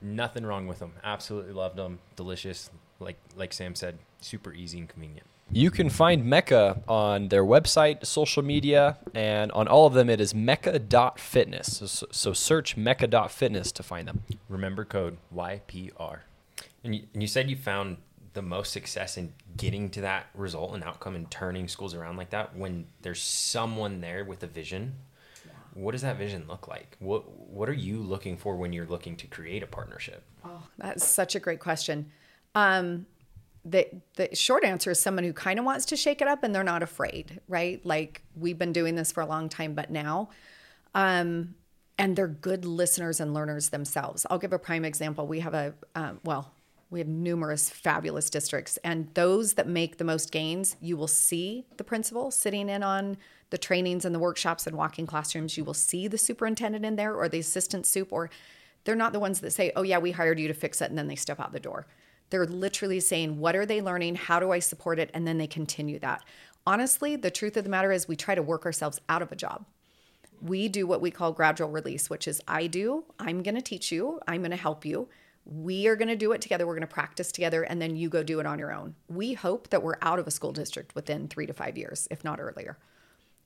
Nothing wrong with them. Absolutely loved them. Delicious. Like like Sam said, super easy and convenient. You can find Mecca on their website, social media, and on all of them it is mecca.fitness. So, so search mecca.fitness to find them. Remember code YPR. And you, and you said you found the most success in getting to that result and outcome and turning schools around like that when there's someone there with a vision. What does that vision look like? What what are you looking for when you're looking to create a partnership? Oh, that's such a great question. Um, the the short answer is someone who kind of wants to shake it up and they're not afraid, right? Like we've been doing this for a long time, but now, um, and they're good listeners and learners themselves. I'll give a prime example. We have a, um, well, we have numerous fabulous districts, and those that make the most gains, you will see the principal sitting in on the trainings and the workshops and walking classrooms. You will see the superintendent in there or the assistant soup, or they're not the ones that say, oh, yeah, we hired you to fix it, and then they step out the door. They're literally saying, what are they learning? How do I support it? And then they continue that. Honestly, the truth of the matter is, we try to work ourselves out of a job we do what we call gradual release, which is I do, I'm going to teach you, I'm going to help you. We are going to do it together. We're going to practice together, and then you go do it on your own. We hope that we're out of a school district within three to five years, if not earlier.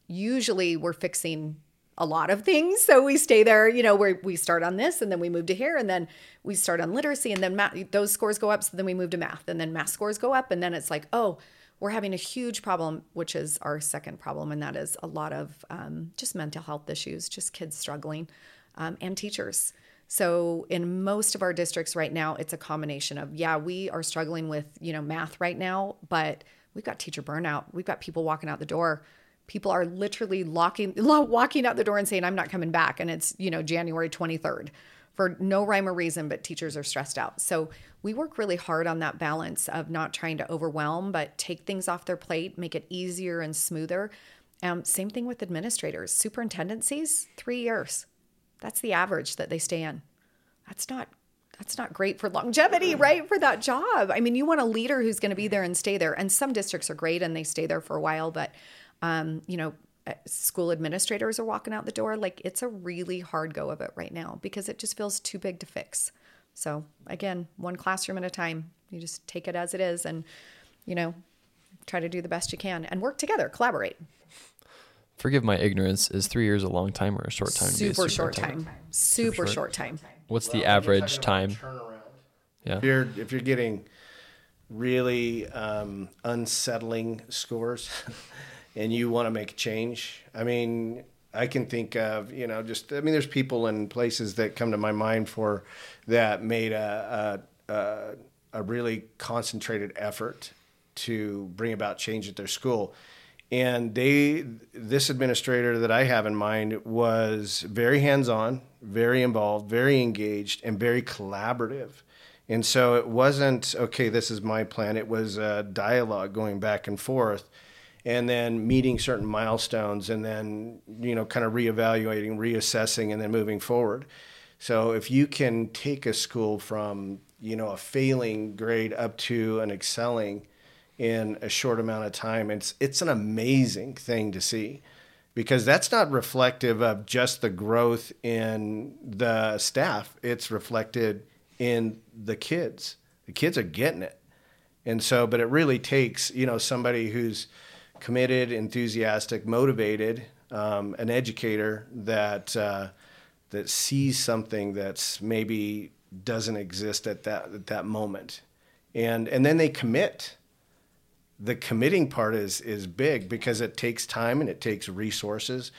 Usually, we're fixing a lot of things. So we stay there, you know, where we start on this and then we move to here and then we start on literacy and then math, those scores go up. So then we move to math and then math scores go up. And then it's like, oh, we're having a huge problem, which is our second problem, and that is a lot of um, just mental health issues, just kids struggling, um, and teachers. So in most of our districts right now, it's a combination of yeah, we are struggling with you know math right now, but we've got teacher burnout. We've got people walking out the door. People are literally locking, walking out the door and saying, "I'm not coming back," and it's you know January 23rd for no rhyme or reason, but teachers are stressed out. So we work really hard on that balance of not trying to overwhelm, but take things off their plate, make it easier and smoother. Um, same thing with administrators. Superintendencies, three years. That's the average that they stay in. That's not that's not great for longevity, right? For that job. I mean, you want a leader who's going to be there and stay there. And some districts are great and they stay there for a while, but um, you know, uh, school administrators are walking out the door. Like it's a really hard go of it right now because it just feels too big to fix. So again, one classroom at a time. You just take it as it is and, you know, try to do the best you can and work together, collaborate. Forgive my ignorance. Is three years a long time or a short time? Super short time. Super, Super short. time. What's the average time? Yeah. If you're if you're getting really um, unsettling scores, and you want to make a change, I mean, I can think of, you know, just, I mean, there's people and places that come to my mind for that made a, a, a really concentrated effort to bring about change at their school. And they, this administrator that I have in mind was very hands on, very involved, very engaged, and very collaborative. And so it wasn't, okay, this is my plan. It was a dialogue going back and forth and then meeting certain milestones and then you know kind of reevaluating reassessing and then moving forward. So if you can take a school from you know a failing grade up to an excelling in a short amount of time it's it's an amazing thing to see because that's not reflective of just the growth in the staff. It's reflected in the kids. The kids are getting it. And so but it really takes you know somebody who's committed, enthusiastic, motivated, um, an educator that uh, that sees something that's maybe doesn't exist at that at that moment, and and then they commit. The committing part is is big because it takes time and it takes resources,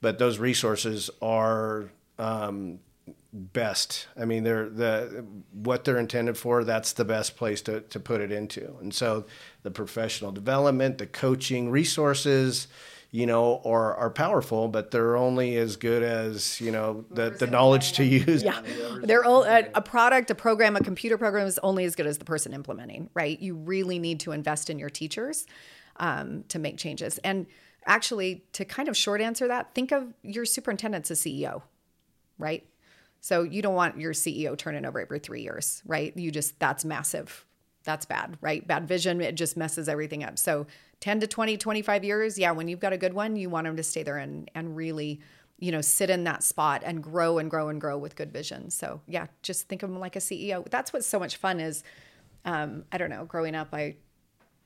but those resources are um, best. I mean, they're the what they're intended for. That's the best place to to put it into. And so, the professional development, the coaching resources, you know, are are powerful, but they're only as good as you know the the knowledge to use. Yeah, they're all, a, a product, a program, a computer program is only as good as the person implementing. Right? You really need to invest in your teachers um, to make changes. And actually, to kind of short answer that, think of your superintendent as a CEO, right? So you don't want your CEO turning over every three years, right? You just, that's massive. That's bad, right? Bad vision, it just messes everything up. So 10 to 20, 25 years, yeah, when you've got a good one, you want them to stay there and, and really, you know, sit in that spot and grow and grow and grow with good vision. So yeah, just think of them like a CEO. That's what's so much fun is, um, I don't know, growing up, I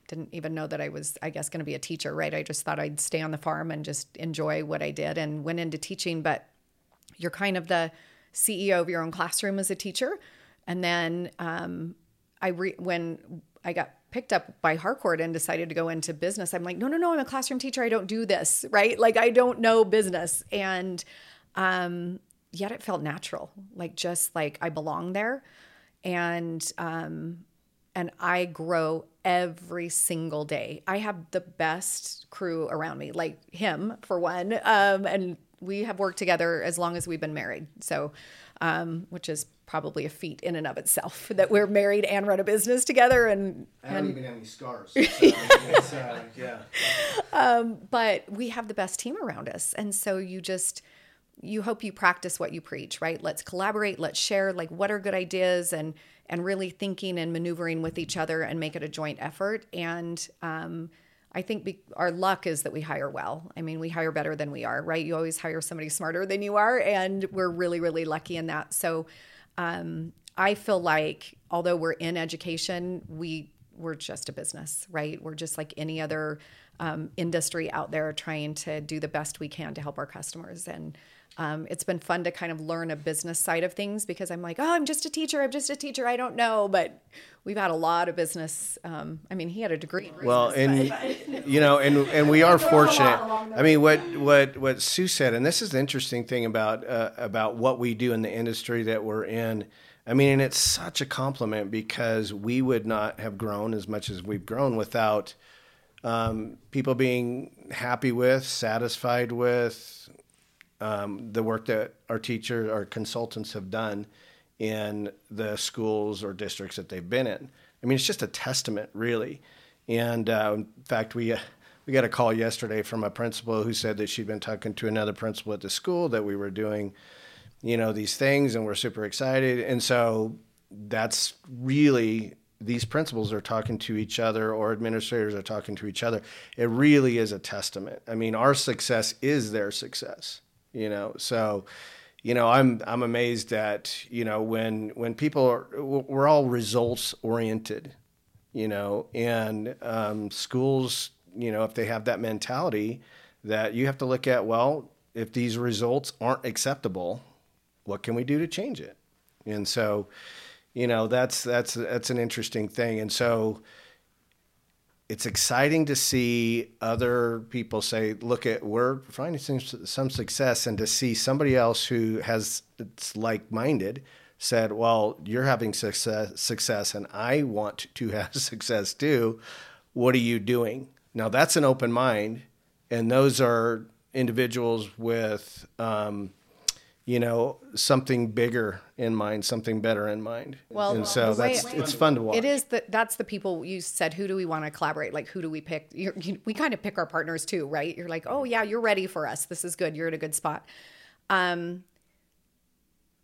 didn't even know that I was, I guess, going to be a teacher, right? I just thought I'd stay on the farm and just enjoy what I did and went into teaching. But you're kind of the, CEO of your own classroom as a teacher. And then um, I re- when I got picked up by Harcourt and decided to go into business, I'm like, no, no, no, I'm a classroom teacher. I don't do this, right? Like I don't know business. And um, yet it felt natural, like just like I belong there. And um, and I grow every single day. I have the best crew around me, like him for one, um, and we have worked together as long as we've been married. So, um, which is probably a feat in and of itself that we're married and run a business together. And, I don't even have any scars. So, it's, uh, yeah. but we have the best team around us. And so you just, you hope you practice what you preach, right? Let's collaborate, let's share like what are good ideas and, and really thinking and maneuvering with each other and make it a joint effort. And, um, I think be, our luck is that we hire well. I mean, we hire better than we are, right? You always hire somebody smarter than you are, and we're really, really lucky in that. So, um, I feel like although we're in education, we we're just a business, right? We're just like any other um, industry out there, trying to do the best we can to help our customers. And um, it's been fun to kind of learn a business side of things because I'm like, oh, I'm just a teacher. I'm just a teacher. I don't know, but we've had a lot of business. Um, I mean, he had a degree. In Well, business, and but- you know, and and we are Throw a lot fortunate. I mean, what what what Sue said, and this is the interesting thing about uh, about what we do in the industry that we're in. I mean, and it's such a compliment because we would not have grown as much as we've grown without um, people being happy with, satisfied with um, the work that our teachers, our consultants have done in the schools or districts that they've been in. I mean, it's just a testament, really. And uh, in fact, we uh, we got a call yesterday from a principal who said that she'd been talking to another principal at the school that we were doing, you know, these things, and we're super excited. And so that's really these principals are talking to each other or administrators are talking to each other. It really is a testament. I mean, our success is their success, you know. So, you know, I'm I'm amazed that you know when when people are we're all results oriented, you know, and um, schools, you know, if they have that mentality, that you have to look at well, if these results aren't acceptable, what can we do to change it? And so, you know, that's that's that's an interesting thing. And so, it's exciting to see other people say, "Look at we're finding some, some success," and to see somebody else who has it's like-minded said, "Well, you're having success, success, and I want to have success too. What are you doing?" Now that's an open mind, and those are individuals with, um, you know, something bigger in mind, something better in mind. Well, and so the way- that's it's fun to watch. It is that that's the people you said. Who do we want to collaborate? Like, who do we pick? You're, you, we kind of pick our partners too, right? You're like, oh yeah, you're ready for us. This is good. You're at a good spot. Um,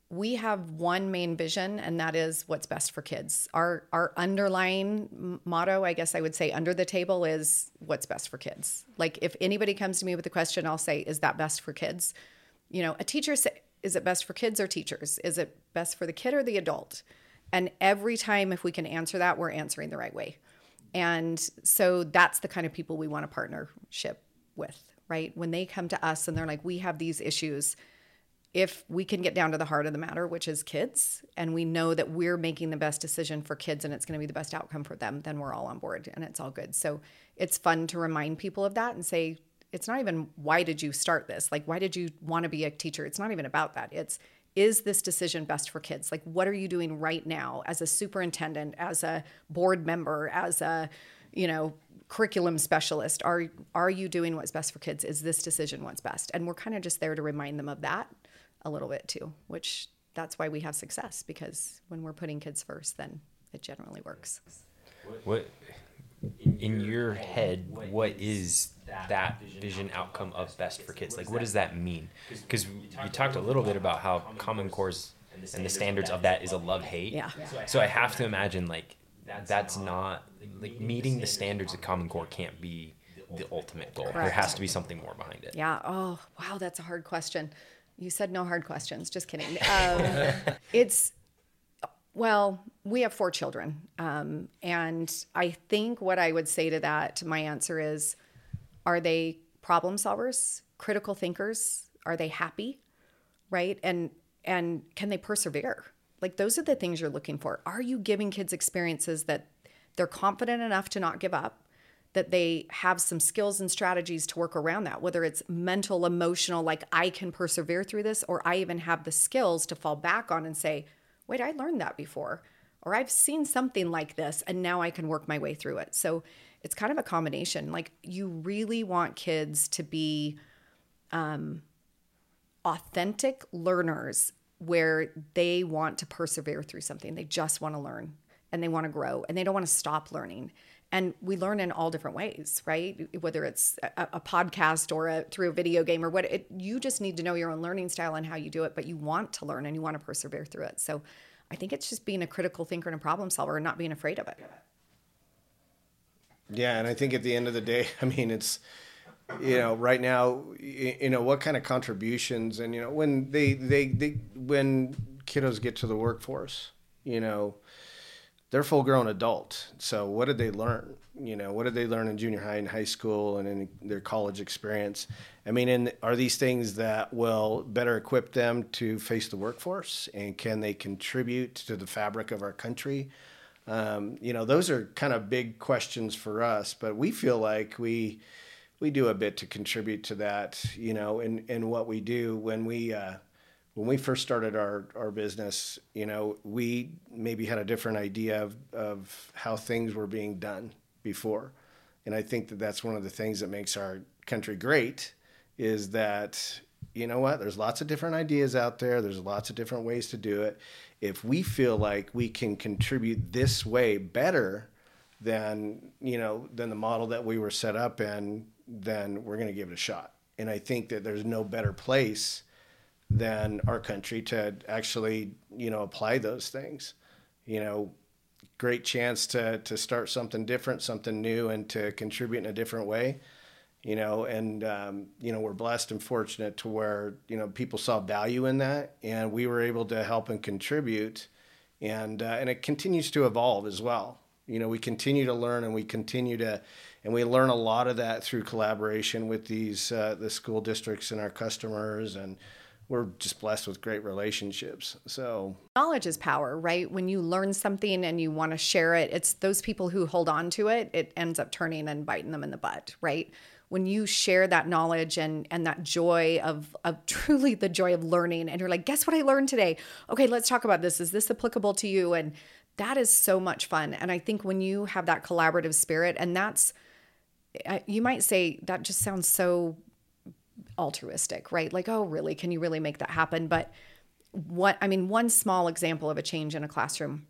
we have one main vision, and that is what's best for kids. Our our underlying motto, I guess I would say, under the table is what's best for kids. Like, if anybody comes to me with a question, I'll say, is that best for kids? You know, a teacher say, is it best for kids or teachers? Is it best for the kid or the adult? And every time, if we can answer that, we're answering the right way. And so that's the kind of people we want a partnership with, right? When they come to us and they're like, we have these issues, if we can get down to the heart of the matter, which is kids, and we know that we're making the best decision for kids and it's going to be the best outcome for them, then we're all on board and it's all good. So it's fun to remind people of that and say, it's not even why did you start this? Like, why did you want to be a teacher? It's not even about that. It's, is this decision best for kids? Like, what are you doing right now as a superintendent, as a board member, as a, you know, curriculum specialist? Are are you doing what's best for kids? Is this decision what's best? And we're kind of just there to remind them of that a little bit too, which that's why we have success because when we're putting kids first, then it generally works. What in your head? What is that vision outcome of best for kids? Like, what does that mean? Because you talked a little bit about how Common Core's and the standards of that is a love hate. Yeah. So I have to imagine like that's not like meeting the standards of Common Core can't be the ultimate goal. There has to be something more behind it. Yeah. Oh, wow. That's a hard question. You said no hard questions. Just kidding. Um, it's, well, we have four children. Um, and I think what I would say to that, my answer is are they problem solvers, critical thinkers? Are they happy? Right. And, and can they persevere? Like those are the things you're looking for. Are you giving kids experiences that they're confident enough to not give up? that they have some skills and strategies to work around that, whether it's mental, emotional, like I can persevere through this, or I even have the skills to fall back on and say, wait, I learned that before, or I've seen something like this, and now I can work my way through it. So it's kind of a combination. Like you really want kids to be um, authentic learners where they want to persevere through something. They just want to learn and they want to grow and they don't want to stop learning. And we learn in all different ways, right? Whether it's a, a podcast or a, through a video game or what, it, you just need to know your own learning style and how you do it, but you want to learn and you want to persevere through it. So I think it's just being a critical thinker and a problem solver and not being afraid of it. Yeah, and I think at the end of the day, I mean, it's you know, right now, you know, what kind of contributions and you know, when they they they when kiddos get to the workforce, you know, they're full grown adult. So what did they learn? You know, what did they learn in junior high and high school and in their college experience? I mean, and are these things that will better equip them to face the workforce and can they contribute to the fabric of our country? Um, you know, those are kind of big questions for us, but we feel like we we do a bit to contribute to that. You know, in in what we do when we uh, when we first started our our business, you know, we maybe had a different idea of of how things were being done before, and I think that that's one of the things that makes our country great is that you know what there's lots of different ideas out there there's lots of different ways to do it if we feel like we can contribute this way better than you know than the model that we were set up in, then we're going to give it a shot. And I think that there's no better place than our country to actually you know apply those things. You know, great chance to to start something different, something new, and to contribute in a different way you know, and um, you know we're blessed and fortunate to where you know people saw value in that, and we were able to help and contribute, and uh, and it continues to evolve as well. You know, we continue to learn and we continue to, and we learn a lot of that through collaboration with these uh, the school districts and our customers and we're just blessed with great relationships. So knowledge is power, right? When you learn something and you want to share it, it's those people who hold on to it, it ends up turning and biting them in the butt, right? When you share that knowledge and and that joy of of truly the joy of learning and you're like guess what i learned today? Okay let's talk about this. Is this applicable to you? And that is so much fun. And i think when you have that collaborative spirit and that's you might say that just sounds so altruistic right? Like oh really? Can you really make that happen? But what i mean one small example of a change in a classroom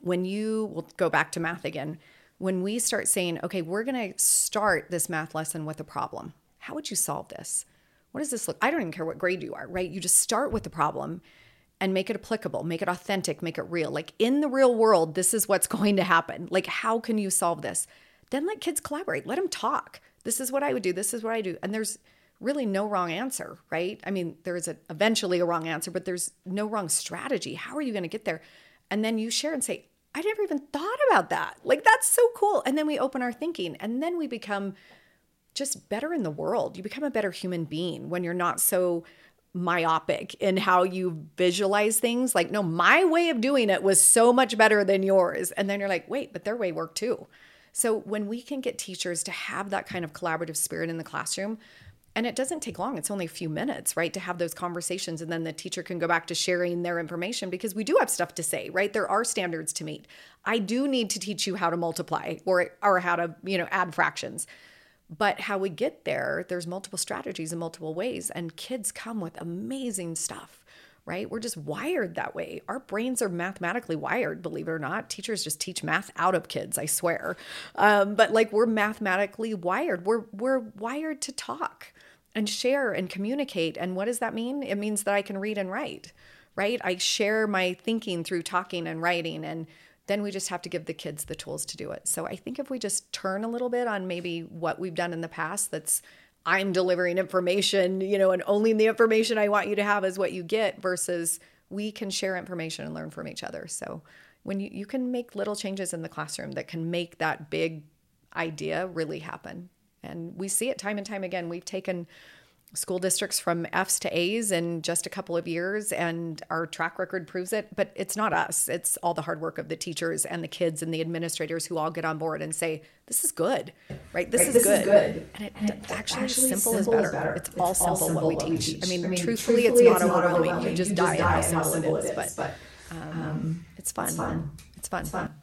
when you will go back to math again when we start saying, okay, we're going to start this math lesson with a problem. How would you solve this? What does this look? I don't even care what grade you are, right? You just start with the problem and make it applicable, make it authentic, make it real. Like in the real world, this is what's going to happen. Like, how can you solve this? Then let kids collaborate, let them talk. This is what I would do, this is what I do. And there's really no wrong answer, right? I mean, there is a, eventually a wrong answer, but there's no wrong strategy. How are you going to get there? And then you share and say, I never even thought about that. Like, that's so cool. And then we open our thinking and then we become just better in the world. You become a better human being when you're not so myopic in how you visualize things. Like, no, my way of doing it was so much better than yours. And then you're like, wait, but their way worked too. So when we can get teachers to have that kind of collaborative spirit in the classroom, and it doesn't take long it's only a few minutes right to have those conversations and then the teacher can go back to sharing their information because we do have stuff to say right there are standards to meet i do need to teach you how to multiply or or how to you know add fractions but how we get there there's multiple strategies and multiple ways and kids come with amazing stuff right? We're just wired that way. Our brains are mathematically wired, believe it or not. Teachers just teach math out of kids, I swear. Um, but like we're mathematically wired. We're we're wired to talk and share and communicate. And what does that mean? It means that I can read and write, right? I share my thinking through talking and writing. And then we just have to give the kids the tools to do it. So I think if we just turn a little bit on maybe what we've done in the past, that's I'm delivering information, you know, and only the information I want you to have is what you get versus we can share information and learn from each other. So when you, you can make little changes in the classroom that can make that big idea really happen. And we see it time and time again. We've taken school districts from F's to A's in just a couple of years, and our track record proves it. But it's not us, it's all the hard work of the teachers and the kids and the administrators who all get on board and say, This is good, right? This, right, is, this good. is, good. And, it, and it, actually, actually simple, simple, is better. better. It's, it's all, simple, simple what we teach. teach. I, mean, I mean, truthfully, truthfully it's, not overwhelming. You just, you just die at how simple it is. But, but um, um, it's, fun. it's fun. It's fun. It's fun.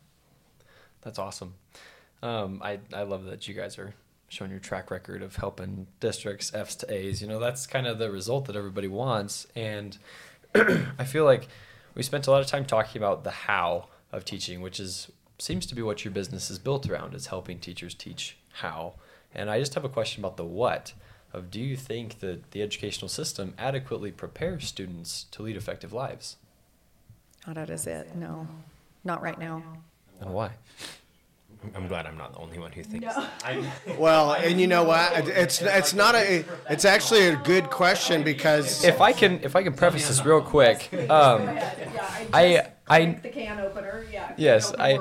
That's awesome. Um, I, I love that you guys are showing your track record of helping districts F's to A's. You know, that's kind of the result that everybody wants. And I feel like we spent a lot of time talking about the how of teaching, which is seems to be what your business is built around is helping teachers teach how. And I just have a question about the what of do you think that the educational system adequately prepares students to lead effective lives? Oh, that is it. No, not right now. And why? I'm glad I'm not the only one who thinks. No. that. Well, and you know what? It's it's not a. It's actually a good question because If I can, if I can preface this real quick, um, Yeah, I, I, the can opener. Yeah. yes, I.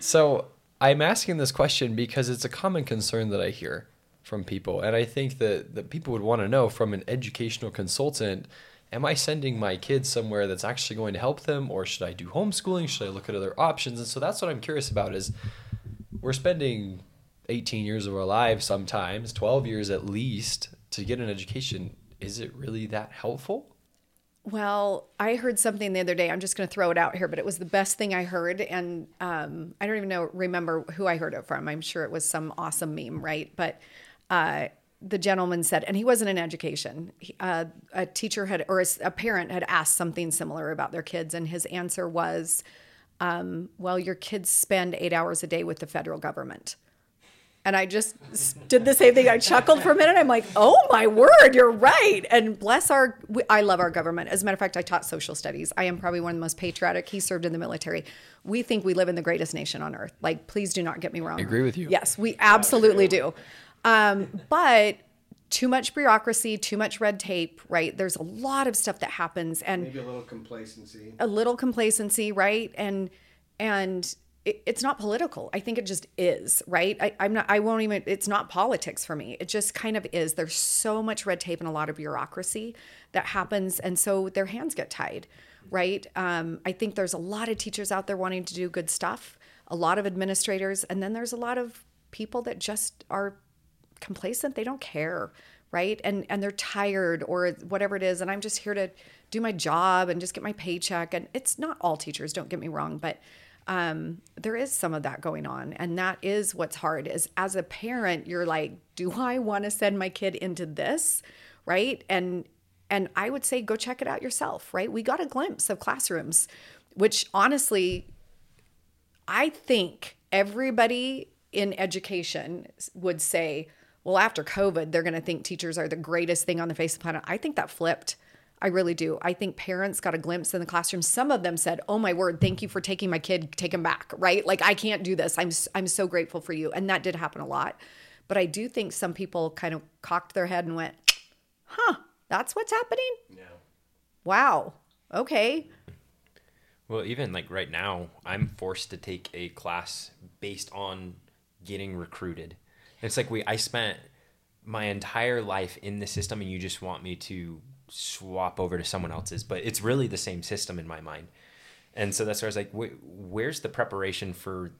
So I'm asking this question because it's a common concern that I hear from people, and I think that that people would want to know from an educational consultant. Am I sending my kids somewhere that's actually going to help them, or should I do homeschooling? Should I look at other options? And so that's what I'm curious about. Is we're spending 18 years of our lives, sometimes 12 years at least, to get an education. Is it really that helpful? Well, I heard something the other day. I'm just going to throw it out here, but it was the best thing I heard, and um, I don't even know remember who I heard it from. I'm sure it was some awesome meme, right? But uh, the gentleman said, and he wasn't in education. He, uh, a teacher had, or a parent had asked something similar about their kids, and his answer was, um, "Well, your kids spend eight hours a day with the federal government." And I just did the same thing. I chuckled for a minute. I'm like, oh my word, you're right. And bless our, we- I love our government. As a matter of fact, I taught social studies. I am probably one of the most patriotic. He served in the military. We think we live in the greatest nation on earth. Like, please do not get me wrong. I agree with you. Yes, we absolutely do. Um, but too much bureaucracy, too much red tape, right? There's a lot of stuff that happens. And maybe a little complacency. a little complacency, right? And and it, it's not political. I think it just is, right? I, I'm not. I won't even. It's not politics for me. It just kind of is. There's so much red tape and a lot of bureaucracy that happens, and so their hands get tied, right? Um, I think there's a lot of teachers out there wanting to do good stuff, a lot of administrators, and then there's a lot of people that just are complacent they don't care right? And and they're tired or whatever it is. And i'm just here to do my job and just get my paycheck. And it's not all teachers don't get me wrong but um, there is some of that going on. And that is what's hard is as a parent you're like do i want to send my kid into this right? And and i would say go check it out yourself right? We got a glimpse of classrooms which honestly I think everybody in education would say, well, after COVID, they're going to think teachers are the greatest thing on the face of the planet. I think that flipped. I really do. I think parents got a glimpse in the classroom. Some of them said, "Oh my word, thank you for taking my kid, take him back." Right? Like I can't do this. I'm I'm so grateful for you. And that did happen a lot. But I do think some people kind of cocked their head and went, "Huh, that's what's happening?" Yeah. Wow. Okay. Well, even like right now, I'm forced to take a class based on getting recruited. It's like we I spent my entire life in the system and you just want me to swap over to someone else's, but it's really the same system in my mind. And so that's where I was like, where's the preparation for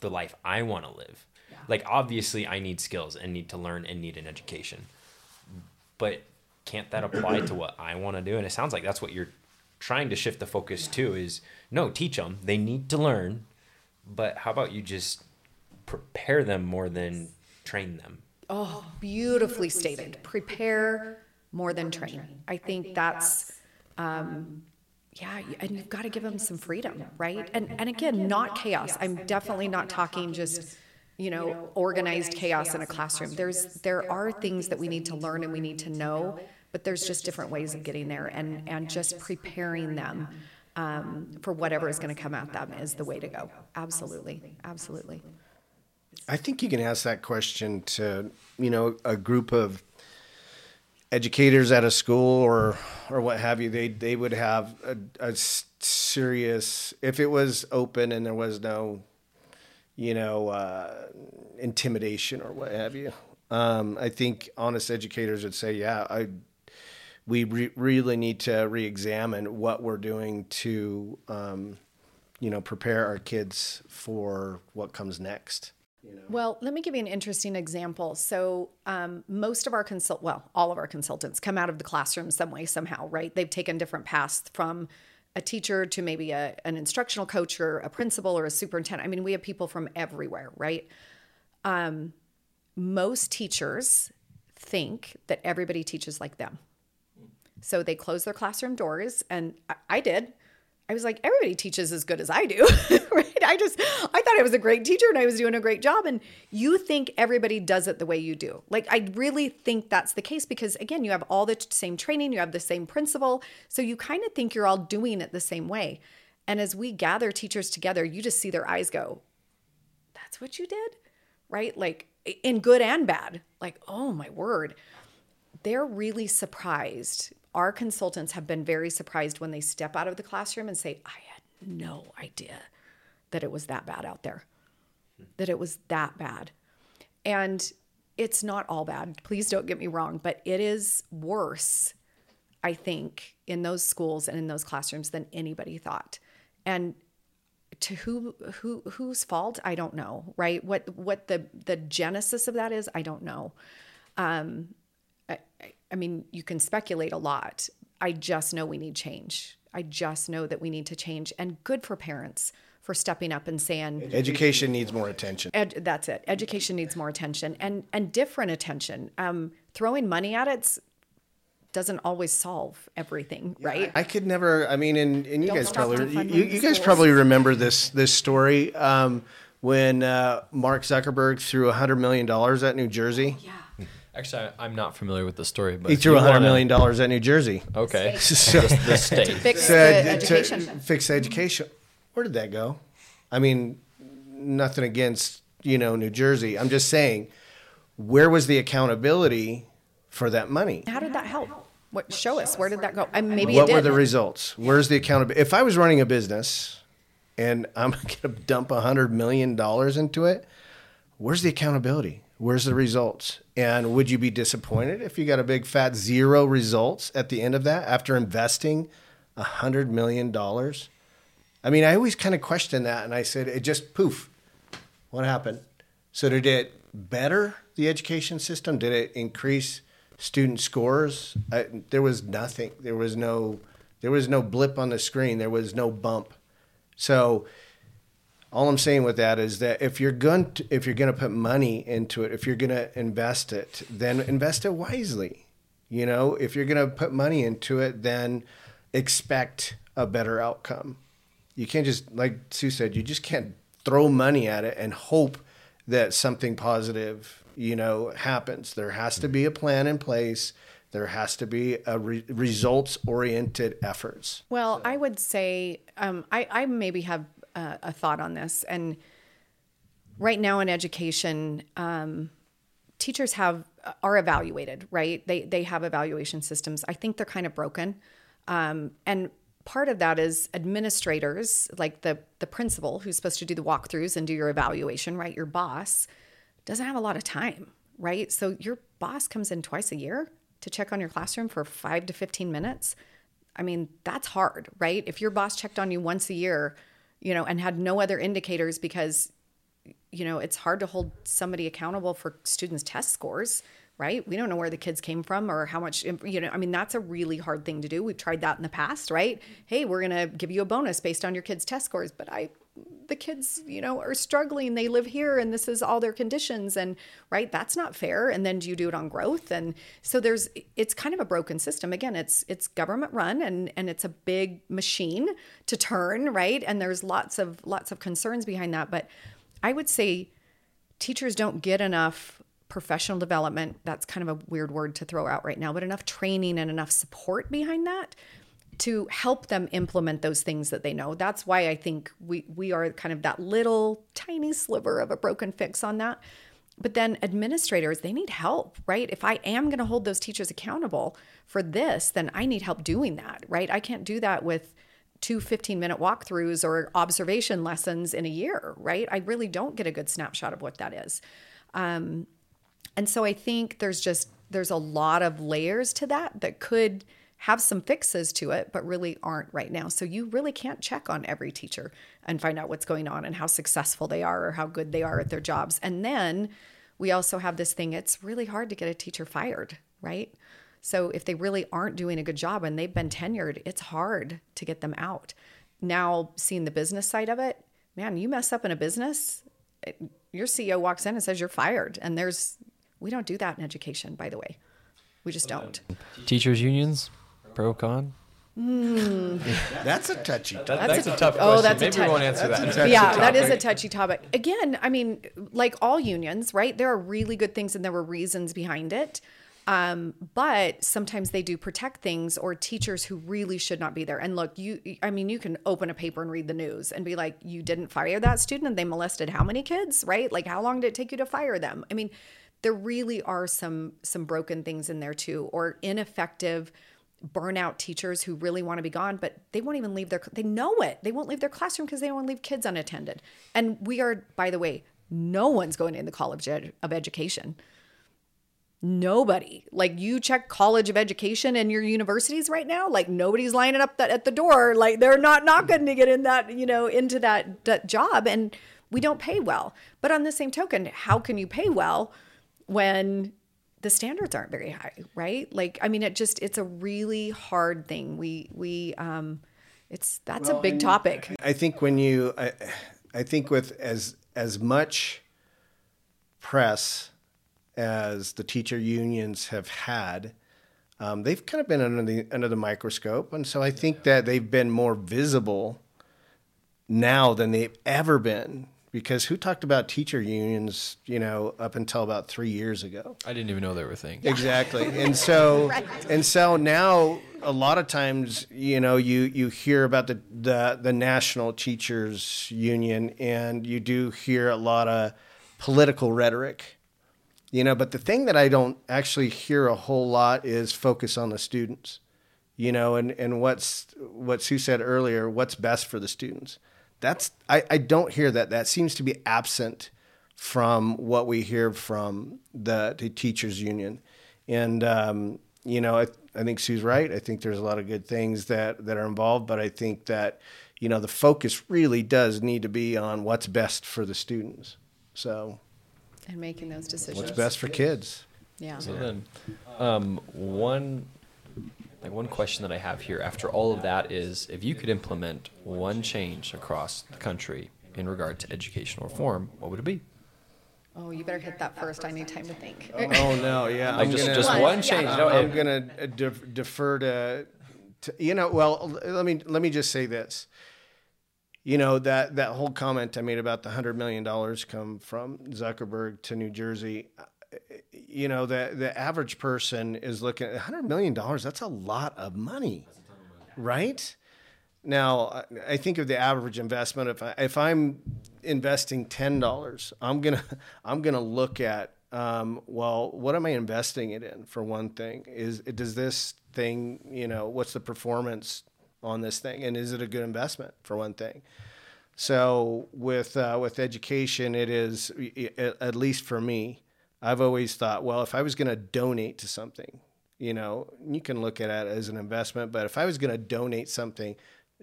the life I want to live? Like obviously I need skills and need to learn and need an education. But can't that apply to what I want to do? And it sounds like that's what you're trying to shift the focus to is no, teach them. They need to learn, but how about you just prepare them more than train them? Oh, beautifully stated. Prepare more than train. I think that's, um, yeah, and you've got to give them some freedom, right? And and again, not chaos. I'm definitely not talking just, you know, organized chaos in a classroom. There's there are things that we need to learn and we need to know, but there's just different ways of getting there, and and just preparing them. Um, for whatever is going to come at them is the way to go. Absolutely, absolutely. I think you can ask that question to you know a group of educators at a school or or what have you. They they would have a serious if it was open and there was no you know uh, intimidation or what have you. Um, I think honest educators would say, yeah, I we re- really need to re-examine what we're doing to um, you know prepare our kids for what comes next. Well, let me give you an interesting example. So, um, most of our consult, well, all of our consultants come out of the classroom some way, somehow, right? They've taken different paths from a teacher to maybe a, an instructional coach or a principal or a superintendent. I mean, we have people from everywhere, right? Um, most teachers think that everybody teaches like them. So they close their classroom doors, and I, I did. I was like, everybody teaches as good as I do, right? I just, I thought I was a great teacher and I was doing a great job. And you think everybody does it the way you do. Like, I really think that's the case because, again, you have all the same training, you have the same principle. So you kind of think you're all doing it the same way. And as we gather teachers together, you just see their eyes go, that's what you did, right? Like, in good and bad. Like, oh my word. They're really surprised our consultants have been very surprised when they step out of the classroom and say, I had no idea that it was that bad out there, that it was that bad. And it's not all bad. Please don't get me wrong, but it is worse, I think, in those schools and in those classrooms than anybody thought. And to who who whose fault I don't know, right? What what the the genesis of that is, I don't know. Um, I, mean, you can speculate a lot. I just know we need change. I just know that we need to change. And good for parents for stepping up and saying education needs more attention. Ed, that's it. Education needs more attention and and different attention. Um, throwing money at it doesn't always solve everything, right? I could never. I mean, and, and you Don't guys probably you, you guys probably remember this this story um, when uh, Mark Zuckerberg threw hundred million dollars at New Jersey. Yeah. Actually, I- I'm not familiar with the story, but He threw you hundred wanna- million dollars at New Jersey. Okay, So- the, the state. Fix Said the to education. fix education. Where did that go? I mean, nothing against you know New Jersey. I'm just saying, where was the accountability for that money? How did that help? What show us? Where did that go? And maybe what it were did. the results? Where's the accountability? If I was running a business and I'm going to dump hundred million dollars into it, where's the accountability? Where's the results? And would you be disappointed if you got a big fat zero results at the end of that after investing a hundred million dollars? I mean, I always kind of question that, and I said, it just poof. What happened? So did it better the education system? Did it increase student scores? I, there was nothing. There was no. There was no blip on the screen. There was no bump. So all I'm saying with that is that if you're going to, if you're going to put money into it, if you're going to invest it, then invest it wisely. You know, if you're going to put money into it, then expect a better outcome. You can't just like Sue said, you just can't throw money at it and hope that something positive, you know, happens. There has to be a plan in place. There has to be a re- results oriented efforts. Well, I would say um, I, I maybe have a, a thought on this. And right now in education, um, teachers have are evaluated, right? They they have evaluation systems. I think they're kind of broken, um, and part of that is administrators, like the the principal who's supposed to do the walkthroughs and do your evaluation, right? Your boss doesn't have a lot of time, right? So your boss comes in twice a year to check on your classroom for five to fifteen minutes. I mean, that's hard, right? If your boss checked on you once a year, you know, and had no other indicators because you know, it's hard to hold somebody accountable for students' test scores, right? We don't know where the kids came from or how much, you know, I mean, that's a really hard thing to do. We've tried that in the past, right? Hey, we're going to give you a bonus based on your kids' test scores, but I, the kids, you know, are struggling. They live here and this is all their conditions. And, right, that's not fair. And then do you do it on growth? And so there's, it's kind of a broken system. Again, it's, it's government run and, and it's a big machine to turn, right? And there's lots of, lots of concerns behind that. But, I would say teachers don't get enough professional development. That's kind of a weird word to throw out right now, but enough training and enough support behind that to help them implement those things that they know. That's why I think we we are kind of that little tiny sliver of a broken fix on that. But then administrators, they need help, right? If I am going to hold those teachers accountable for this, then I need help doing that, right? I can't do that with two 15 minute walkthroughs or observation lessons in a year, right? I really don't get a good snapshot of what that is. Um, and so I think there's just, there's a lot of layers to that that could have some fixes to it, but really aren't right now. So you really can't check on every teacher and find out what's going on and how successful they are or how good they are at their jobs. And then we also have this thing it's really hard to get a teacher fired, right? So if they really aren't doing a good job and they've been tenured, it's hard to get them out. Now, seeing the business side of it, man, you mess up in a business, your CEO walks in and says you're fired, and there's we don't do that in education, by the way. We just don't. Teachers unions, pro con. That's a touchy. That, That's that's, a- a, tough oh, question. that's a Maybe we won't answer that's a that. touch- yeah, that is a touchy topic. Again, I mean, like all unions, right? There are really good things and there were reasons behind it. Um, but sometimes they do protect things or teachers who really should not be there. And look, you, I mean, you can open a paper and read the news and be like, you didn't fire that student and they molested how many kids, right? Like, how long did it take you to fire them? I mean, there really are some some broken things in there too, or ineffective burnout teachers who really want to be gone, but they won't even leave their, they know it. They won't leave their classroom because they don't want to leave kids unattended. And we are, by the way, no one's going in the College of Education. Nobody. Like you check College of Education and your universities right now, like nobody's lining up that at the door. Like they're not knocking to get in that, you know, into that, that job. And we don't pay well. But on the same token, how can you pay well when the standards aren't very high, right? Like, I mean, it just it's a really hard thing. We we um, it's that's a big topic. I think when you, I, I think with as as much press as the teacher unions have had, um, they've kind of been under the under the microscope, and so I think that they've been more visible now than they've ever been. Because who talked about teacher unions, you know, up until about three years ago? I didn't even know they were things. Exactly. And so and so now a lot of times, you know, you you hear about the the the National Teachers Union and you do hear a lot of political rhetoric. You know, but the thing that I don't actually hear a whole lot is focus on the students. You know, and and what's what Sue said earlier, what's best for the students. That's I, I don't hear that. That seems to be absent from what we hear from the, the teachers union. And, um, you know, I, I think Sue's right. I think there's a lot of good things that, that are involved, but I think that, you know, the focus really does need to be on what's best for the students. So And making those decisions. what's best for kids? Yeah. So then, um, one like one question that I have here after all of that is if you could implement one change across the country in regard to educational reform, what would it be? Oh, you better hit that first. I need time to think. Oh no, yeah. Like I'm just gonna- just One, one yeah. change. I'm, No, I'm it- gonna uh, def- defer to, to, you know. Well, let me let me just say this. You know that that whole comment I made about the hundred million dollars come from Zuckerberg to New Jersey. You know the the average person is looking at hundred million dollars. That's a lot of money, right? Now, I- I think of the average investment. If I, if I'm investing ten dollars, I'm gonna I'm gonna look at um, well, what am I investing it in? For one thing, is does this thing, you know, what's the performance on this thing, and is it a good investment? For one thing. So with uh, with education, it is at least for me. I've always thought, well, if I was going to donate to something, you know, you can look at it as an investment, but if I was going to donate something,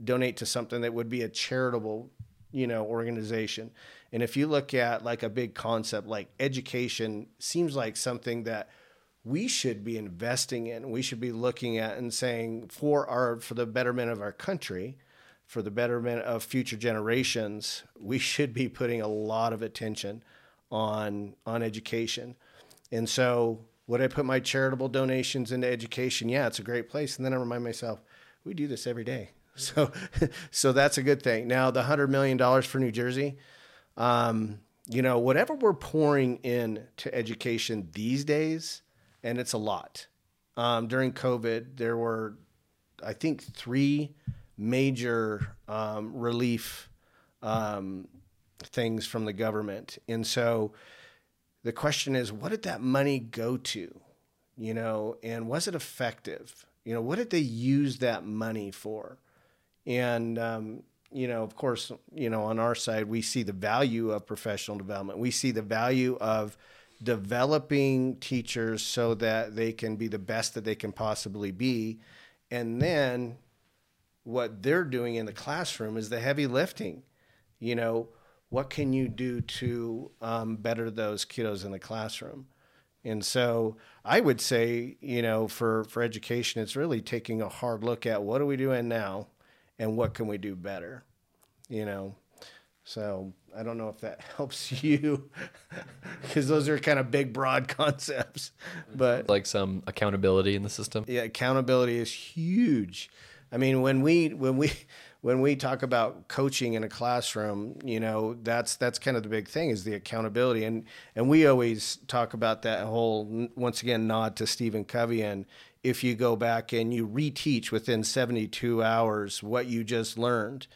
donate to something that would be a charitable, you know, organization. And if you look at like a big concept like education seems like something that we should be investing in. We should be looking at and saying for our for the betterment of our country, for the betterment of future generations, we should be putting a lot of attention on on education. And so would I put my charitable donations into education? Yeah, it's a great place. And then I remind myself, we do this every day. So so that's a good thing. Now the hundred million dollars for New Jersey, um, you know, whatever we're pouring in to education these days, and it's a lot. Um, during COVID, there were, I think, three major um, relief um, things from the government. And so the question is, what did that money go to? You know, and was it effective? You know, what did they use that money for? And, um, you know, of course, you know, on our side, we see the value of professional development. We see the value of developing teachers so that they can be the best that they can possibly be. And then what they're doing in the classroom is the heavy lifting. You know, what can you do to um, better those kiddos in the classroom? And so I would say, you know, for, for education, it's really taking a hard look at what are we doing now and what can we do better, you know? So I don't know if that helps you because those are kind of big, broad concepts. But Like some accountability in the system. yeah, accountability is huge. I mean, when we when we when we talk about coaching in a classroom, you know, that's that's kind of the big thing is the accountability, and and we always talk about that whole once again nod to Stephen Covey and if you go back and you reteach within 72 hours what you just learned.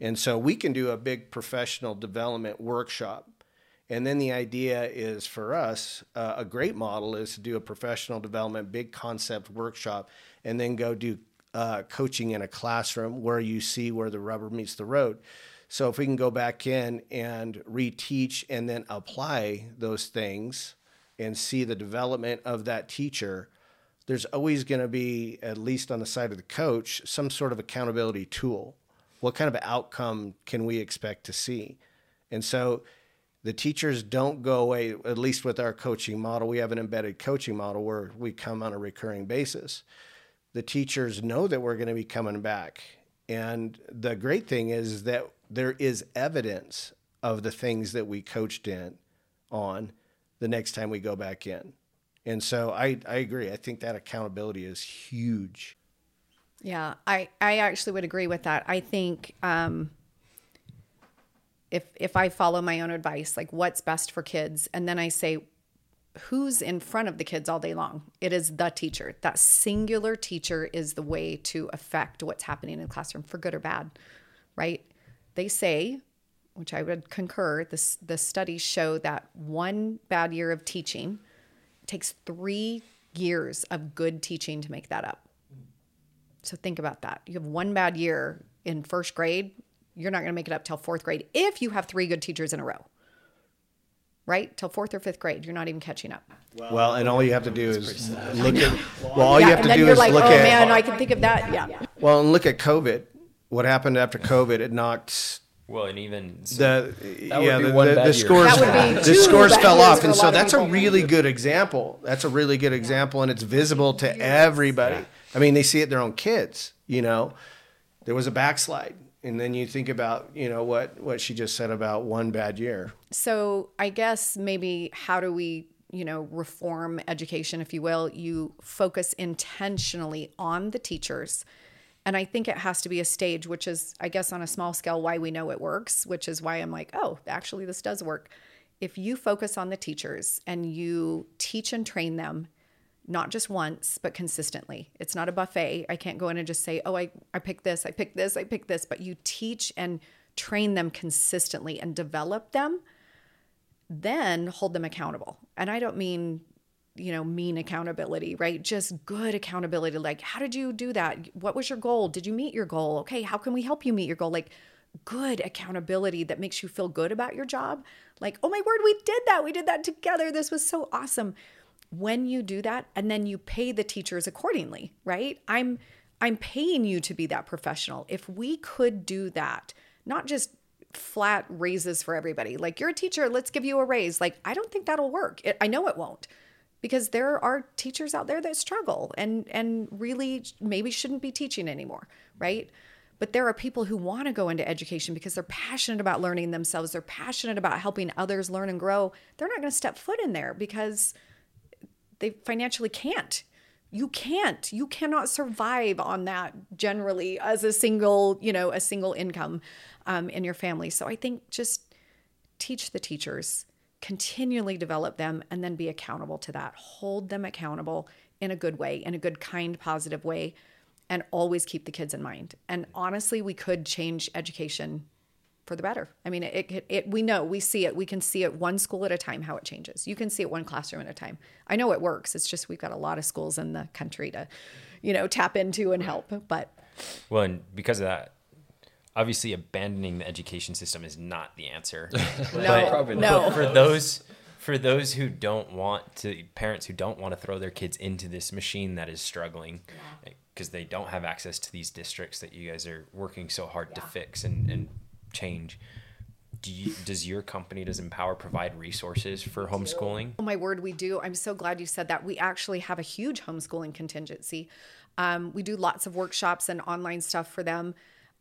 And so we can do a big professional development workshop. And then the idea is for us, uh, a great model is to do a professional development, big concept workshop, and then go do uh, coaching in a classroom where you see where the rubber meets the road. So if we can go back in and reteach and then apply those things and see the development of that teacher, there's always going to be, at least on the side of the coach, some sort of accountability tool. What kind of outcome can we expect to see? And so the teachers don't go away, at least with our coaching model. We have an embedded coaching model where we come on a recurring basis. The teachers know that we're going to be coming back. And the great thing is that there is evidence of the things that we coached in on the next time we go back in. And so I, I agree. I think that accountability is huge. Yeah, I, I actually would agree with that. I think um, if if I follow my own advice, like what's best for kids, and then I say who's in front of the kids all day long, it is the teacher. That singular teacher is the way to affect what's happening in the classroom for good or bad, right? They say, which I would concur, this the studies show that one bad year of teaching takes three years of good teaching to make that up. So think about that. You have one bad year in first grade, you're not going to make it up till fourth grade if you have three good teachers in a row. Right? Till fourth or fifth grade, you're not even catching up. Well, and all you have to do is look at, well, all yeah, you have and to then do you're is like, look oh at, man, I can think of that. Yeah. well, and look at COVID. What happened after COVID? It knocked Well, and even the yeah the, the, the scores That would be the scores fell off and so of that's a people. really good example that's a really good example and it's visible to everybody i mean they see it in their own kids you know there was a backslide and then you think about you know what what she just said about one bad year So I guess maybe how do we, you know, reform education, if you will? You focus intentionally on the teachers. And I think it has to be a stage, which is, I guess, on a small scale, why we know it works, which is why I'm like, oh, actually, this does work. If you focus on the teachers and you teach and train them, not just once, but consistently. It's not a buffet. I can't go in and just say, oh, I, I picked this, I picked this, I picked this, but you teach and train them consistently and develop them then hold them accountable. And I don't mean, you know, mean accountability, right? Just good accountability. Like, how did you do that? What was your goal? Did you meet your goal? Okay, how can we help you meet your goal? Like, good accountability that makes you feel good about your job. Like, oh my word, we did that. We did that together. This was so awesome. When you do that, and then you pay the teachers accordingly, right? I'm I'm paying you to be that professional. If we could do that, not just flat raises for everybody. Like you're a teacher, let's give you a raise. Like I don't think that'll work. It, I know it won't. Because there are teachers out there that struggle and and really maybe shouldn't be teaching anymore, right? But there are people who want to go into education because they're passionate about learning themselves. They're passionate about helping others learn and grow. They're not going to step foot in there because they financially can't. You can't. You cannot survive on that generally as a single, you know, a single income um, in your family. So I think just teach the teachers, continually develop them, and then be accountable to that. Hold them accountable in a good way, in a good, kind, positive way, and always keep the kids in mind. And honestly, we could change education for the better. I mean, it, it, it, we know, we see it. We can see it one school at a time how it changes. You can see it one classroom at a time. I know it works. It's just we've got a lot of schools in the country to, you know, tap into and help. But Well, and because of that, obviously abandoning the education system is not the answer. no, probably no. for those for those who don't want to parents who don't want to throw their kids into this machine that is struggling because they don't have access to these districts that you guys are working so hard to fix and, and change do you, does your company does empower provide resources for homeschooling Oh my word, we do. I'm so glad you said that. We actually have a huge homeschooling contingency. Um, we do lots of workshops and online stuff for them.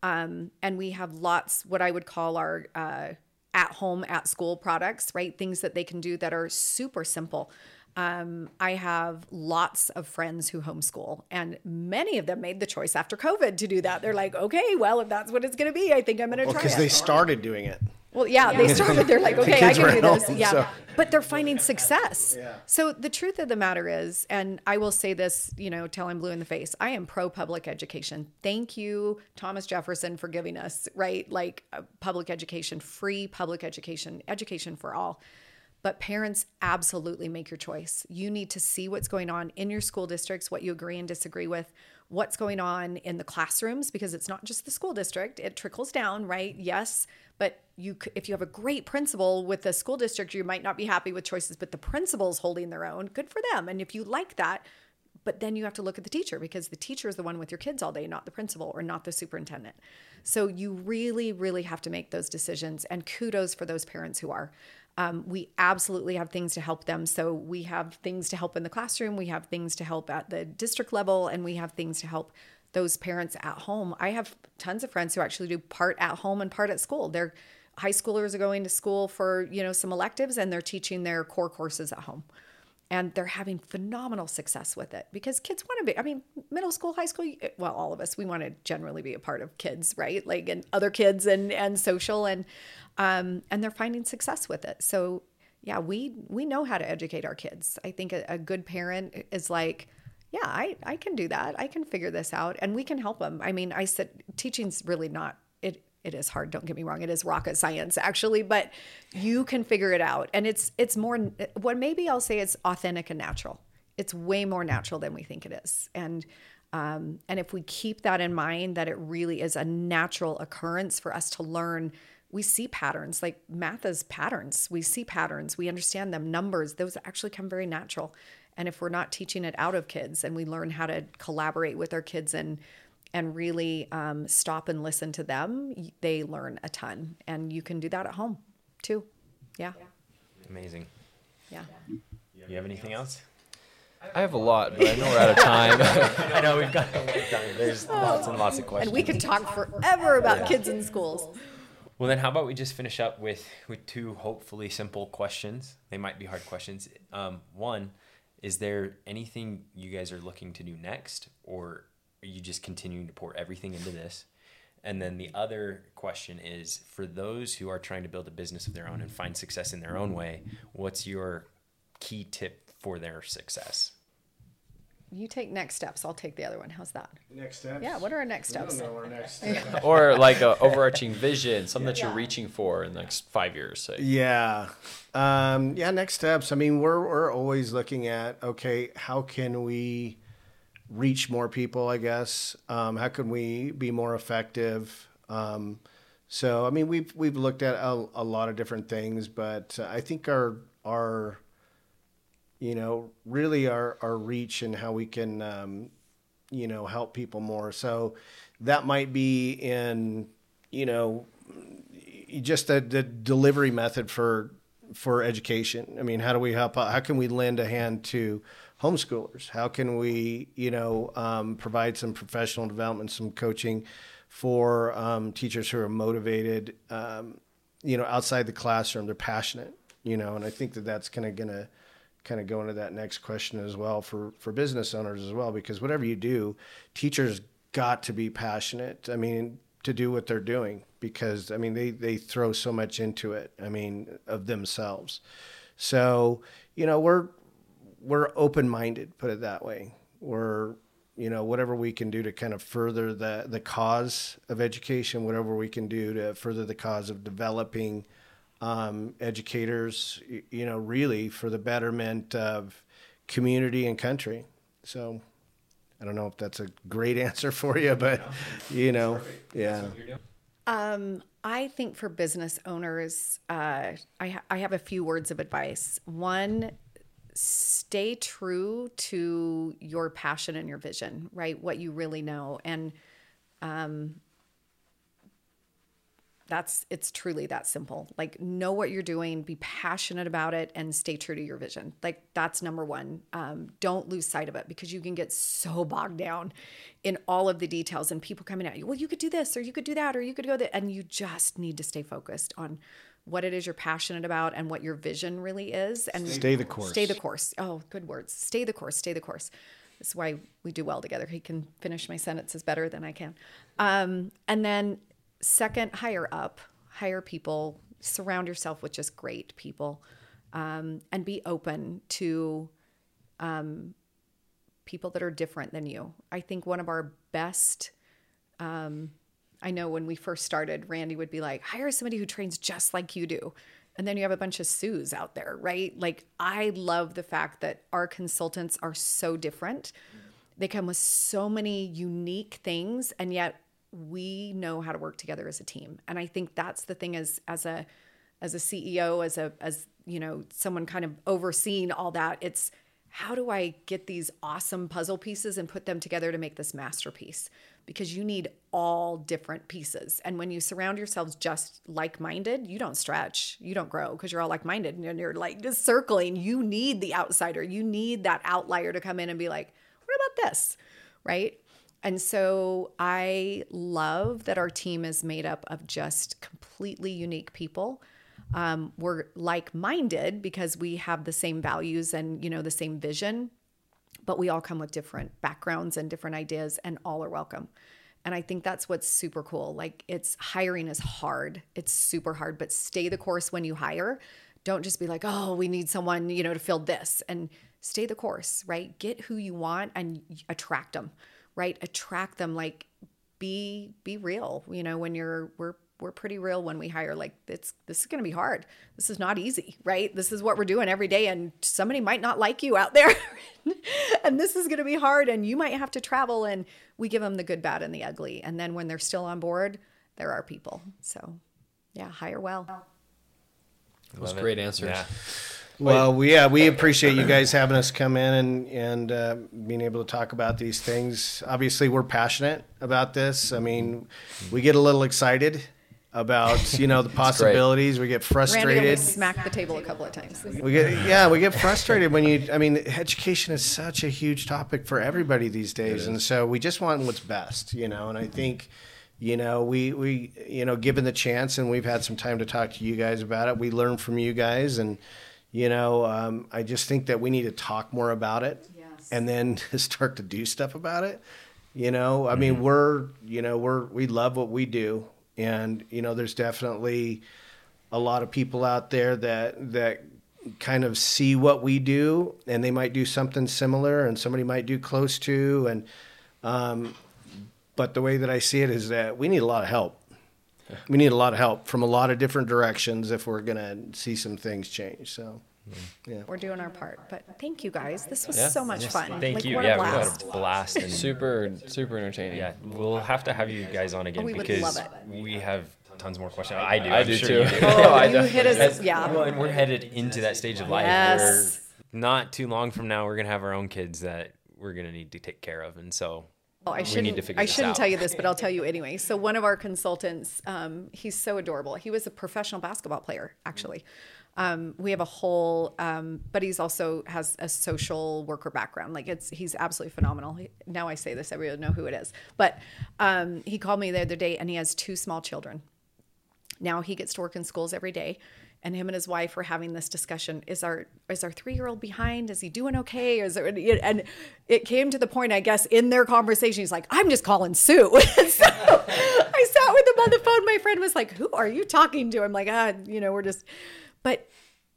Um, and we have lots, what I would call our uh, at home, at school products, right? Things that they can do that are super simple. Um, I have lots of friends who homeschool, and many of them made the choice after COVID to do that. They're like, okay, well, if that's what it's going to be, I think I'm going to Well, try because they started doing it. Well, yeah, they started. They're like, okay, I can do this. home, yeah, so- but they're finding success. So the truth of the matter is, and I will say this, you know, till I'm blue in the face. I am pro public education. Thank you, Thomas Jefferson, for giving us right, like uh, public education, free public education, education for all. But parents absolutely make your choice. You need to see what's going on in your school districts, what you agree and disagree with, what's going on in the classrooms, because it's not just the school district, it trickles down, right? Yes, but you if you have a great principal with the school district, you might not be happy with choices, but the principal's holding their own. Good for them. And if you like that, but then you have to look at the teacher because the teacher is the one with your kids all day, not the principal or not the superintendent. So you really, really have to make those decisions. And kudos for those parents who are. Um, we absolutely have things to help them. So we have things to help in the classroom, we have things to help at the district level, and we have things to help those parents at home. I have tons of friends who actually do part at home and part at school. They're high schoolers are going to school for you know some electives and they're teaching their core courses at home and they're having phenomenal success with it because kids want to be i mean middle school high school well all of us we want to generally be a part of kids right? Like and other kids and and social and um and they're finding success with it. So yeah we we know how to educate our kids. I think a, a good parent is like yeah i i can do that. I can figure this out and we can help them i mean i said teaching's really not it is hard don't get me wrong it is rocket science actually but you can figure it out. And it's it's more what maybe i'll say it's authentic and natural. It's way more natural than we think it is. And um, and if we keep that in mind that it really is a natural occurrence for us to learn we see patterns. Like math is patterns. We see patterns. We understand them. Numbers those actually come very natural. And if we're not teaching it out of kids and we learn how to collaborate with our kids and and really um, stop and listen to them, they learn a ton. And you can do that at home too. Yeah. Amazing. Yeah. You have anything else? I have a lot, but I know we're out of time. I know we've got a lot time. There's lots and lots of questions. And we could talk forever about kids in schools. Well, then, how about we just finish up with with two hopefully simple questions? They might be hard questions. Um, one, is there anything you guys are looking to do next, or are you just continuing to pour everything into this? And then the other question is for those who are trying to build a business of their own and find success in their own way, what's your key tip for their success? You take next steps. I'll take the other one. How's that? Next steps. Yeah. What are our next steps? our next step. or like an overarching vision, something that you're reaching for in the next five years. Say. Yeah. Um, yeah, next steps. I mean, we're we're always looking at okay, how can we reach more people, I guess. Um, how can we be more effective? Um, so I mean, we've we've looked at a, a lot of different things, but I think our our you know really our our reach and how we can um, you know help people more. So that might be in you know just the, the delivery method for for education. I mean, how do we help? How can we lend a hand to homeschoolers? How can we, you know, um, provide some professional development, some coaching for um, teachers who are motivated, um, you know, outside the classroom? They're passionate, you know, and I think that that's kind of going to kind of go into that next question as well for for business owners as well, because whatever you do, teachers got to be passionate. I mean, to do what they're doing because I mean they they throw so much into it. I mean of themselves. So you know we're we're open minded. Put it that way. We're you know whatever we can do to kind of further the the cause of education, whatever we can do to further the cause of developing um, educators. You know really for the betterment of community and country. So I don't know if that's a great answer for you, but you know, yeah. Um, I think for business owners, uh, I, ha- I have a few words of advice. One, stay true to your passion and your vision, right? What you really know. And um, that's it's truly that simple. Like know what you're doing, be passionate about it, and stay true to your vision. Like that's number one. Um, don't lose sight of it because you can get so bogged down in all of the details and people coming at you. Well, you could do this, or you could do that, or you could go that, and you just need to stay focused on what it is you're passionate about and what your vision really is and Stay the course. stay the course. Oh good words. Stay the course stay the course. This is why we do well together. He can finish my sentences better than i can. Um, and then second hire up hire people. Surround yourself with just great people um, and be open to um, people that are different than you. I think one of our best I know when we first started, Randy would be like, hire somebody who trains just like you do. And then you have a bunch of Sues out there, right? Like, I love the fact that our consultants are so different. They come with so many unique things, and yet we know how to work together as a team. And I think that's the thing as as a as a CEO, as a as you know, someone kind of overseeing all that, it's how do I get these awesome puzzle pieces and put them together to make this masterpiece? Because you need all different pieces. And when you surround yourselves just like minded, you don't stretch, you don't grow because you're all like minded and you're like just circling. You need the outsider, you need that outlier to come in and be like, what about this? Right. And so I love that our team is made up of just completely unique people um, we're like-minded because we have the same values and you know the same vision but we all come with different backgrounds and different ideas and all are welcome. And i think that's what's super cool. Like it's hiring is hard. It's super hard but stay the course when you hire. Don't just be like oh we need someone you know to fill this. And stay the course right? Get who you want and attract them right? Attract them like be be real you know when you're we're we're pretty real when we hire like it's this is going to be hard this is not easy right this is what we're doing every day and somebody might not like you out there and this is going to be hard and you might have to travel and we give them the good bad and the ugly and then when they're still on board there are people so yeah hire well Those Love it. great answers. Yeah. Well, we, yeah, we appreciate you guys having us come in and and uh, being able to talk about these things. Obviously, we're passionate about this. I mean, we get a little excited about you know the possibilities. We get randy frustrated. almost smacked the table a couple of times We get yeah, we get frustrated when you. I mean, education is such a huge topic for everybody these days, and so we just want what's best, you know. And I think, you know, we we you know, given the chance, and we've had some time to talk to you guys about it. We learn from you guys, and you know, um, I just think that we need to talk more about it, Yes. and then start to do stuff about it. You know, I mean, we're you know we're we love what we do, and you know, there's definitely a lot of people out there that that kind of see what we do and they might do something similar and somebody might do close to and um, but the way that i see it is that we need a lot of help. We need a lot of help from a lot of different directions if we're going to see some things change so yeah we're doing our part but thank you guys this was Yeah. so much fun Thank like, you. what Yeah, a we blast had a blast. And Super, super entertaining. Yeah, we'll have to have you guys on again Oh, we because we have tons more questions. I do. I I'm do sure too. you do. Oh, I you hit us definitely- yeah Well, and we're headed into that stage of life Yes. where not too long from now we're gonna have our own kids that we're gonna need to take care of, and so Oh, I shouldn't. need to I shouldn't out. tell you this, but I'll tell you anyway. So one of our consultants, um, he's so adorable. He was a professional basketball player, actually. Um, we have a whole, um, but he's also has a social worker background. Like it's, he's absolutely phenomenal. He, now I say this, everyone know who it is. But um, he called me the other day, and he has two small children. Now he gets to work in schools every day, and him and his wife were having this discussion: is our is our three year old behind? Is he doing okay? Is there? And it came to the point, I guess, in their conversation, he's like, "I'm just calling Sue." so I sat with him on the phone. My friend was like, "Who are you talking to?" I'm like, "Ah, you know, we're just," but.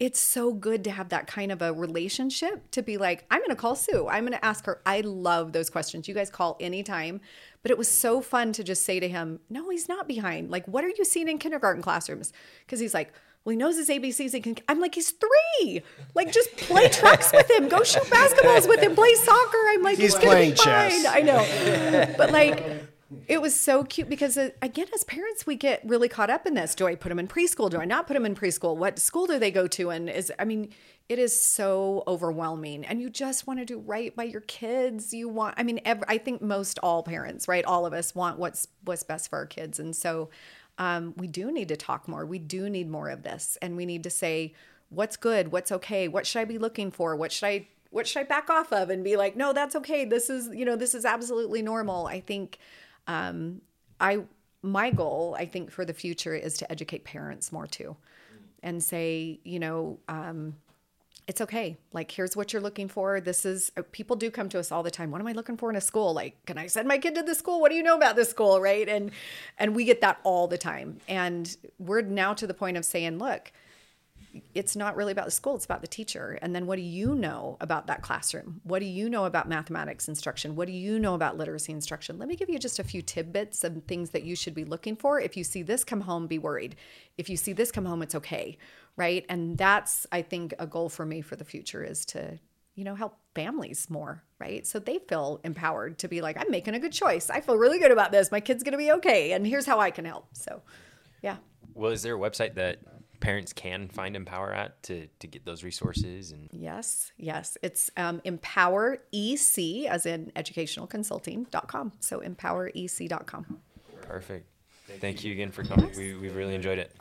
It's so good to have that kind of a relationship to be like, I'm going to call Sue. I'm going to ask her. I love those questions. You guys call anytime. But it was so fun to just say to him, No, he's not behind. Like, what are you seeing in kindergarten classrooms? Because he's like, Well, he knows his ABCs. He can. I'm like, He's three. Like, just play trucks with him. Go shoot basketballs with him. Play soccer. I'm like, He's gonna playing be fine." chess. I know. But like, it was so cute because uh, again, as parents, we get really caught up in this. Do I put them in preschool? Do I not put them in preschool? What school do they go to? And is I mean, it is so overwhelming, and you just want to do right by your kids. You want, I mean, ev I think most all parents, right, all of us want what's what's best for our kids, and so um, we do need to talk more. We do need more of this, and we need to say what's good, what's okay, what should I be looking for, what should I what should I back off of and be like, no, that's okay. This is, you know, this is absolutely normal. I think um, I my goal, I think, for the future is to educate parents more too. and say, you know, um, it's okay. Like, here's what you're looking for. This is, uh, people do come to us all the time. What am I looking for in a school? Like, can I send my kid to this school? What do you know about this school? Right. And, and we get that all the time. And we're now to the point of saying, look, it's not really about the school, it's about the teacher. And then what do you know about that classroom? What do you know about mathematics instruction? What do you know about literacy instruction? Let me give you just a few tidbits and things that you should be looking for. If you see this come home, be worried. If you see this come home, it's okay. Right. And that's, I think, a goal for me for the future is to, you know, help families more, right? So they feel empowered to be like, I'm making a good choice. I feel really good about this. My kid's going to be okay. And here's how I can help. So, yeah. Well, is there a website that parents can find Empower at to, to get those resources? And Yes, yes. It's um, empower EC as in educationalconsulting.com. So empowerec.com. perfect. Thank you again for coming. We, we really enjoyed it.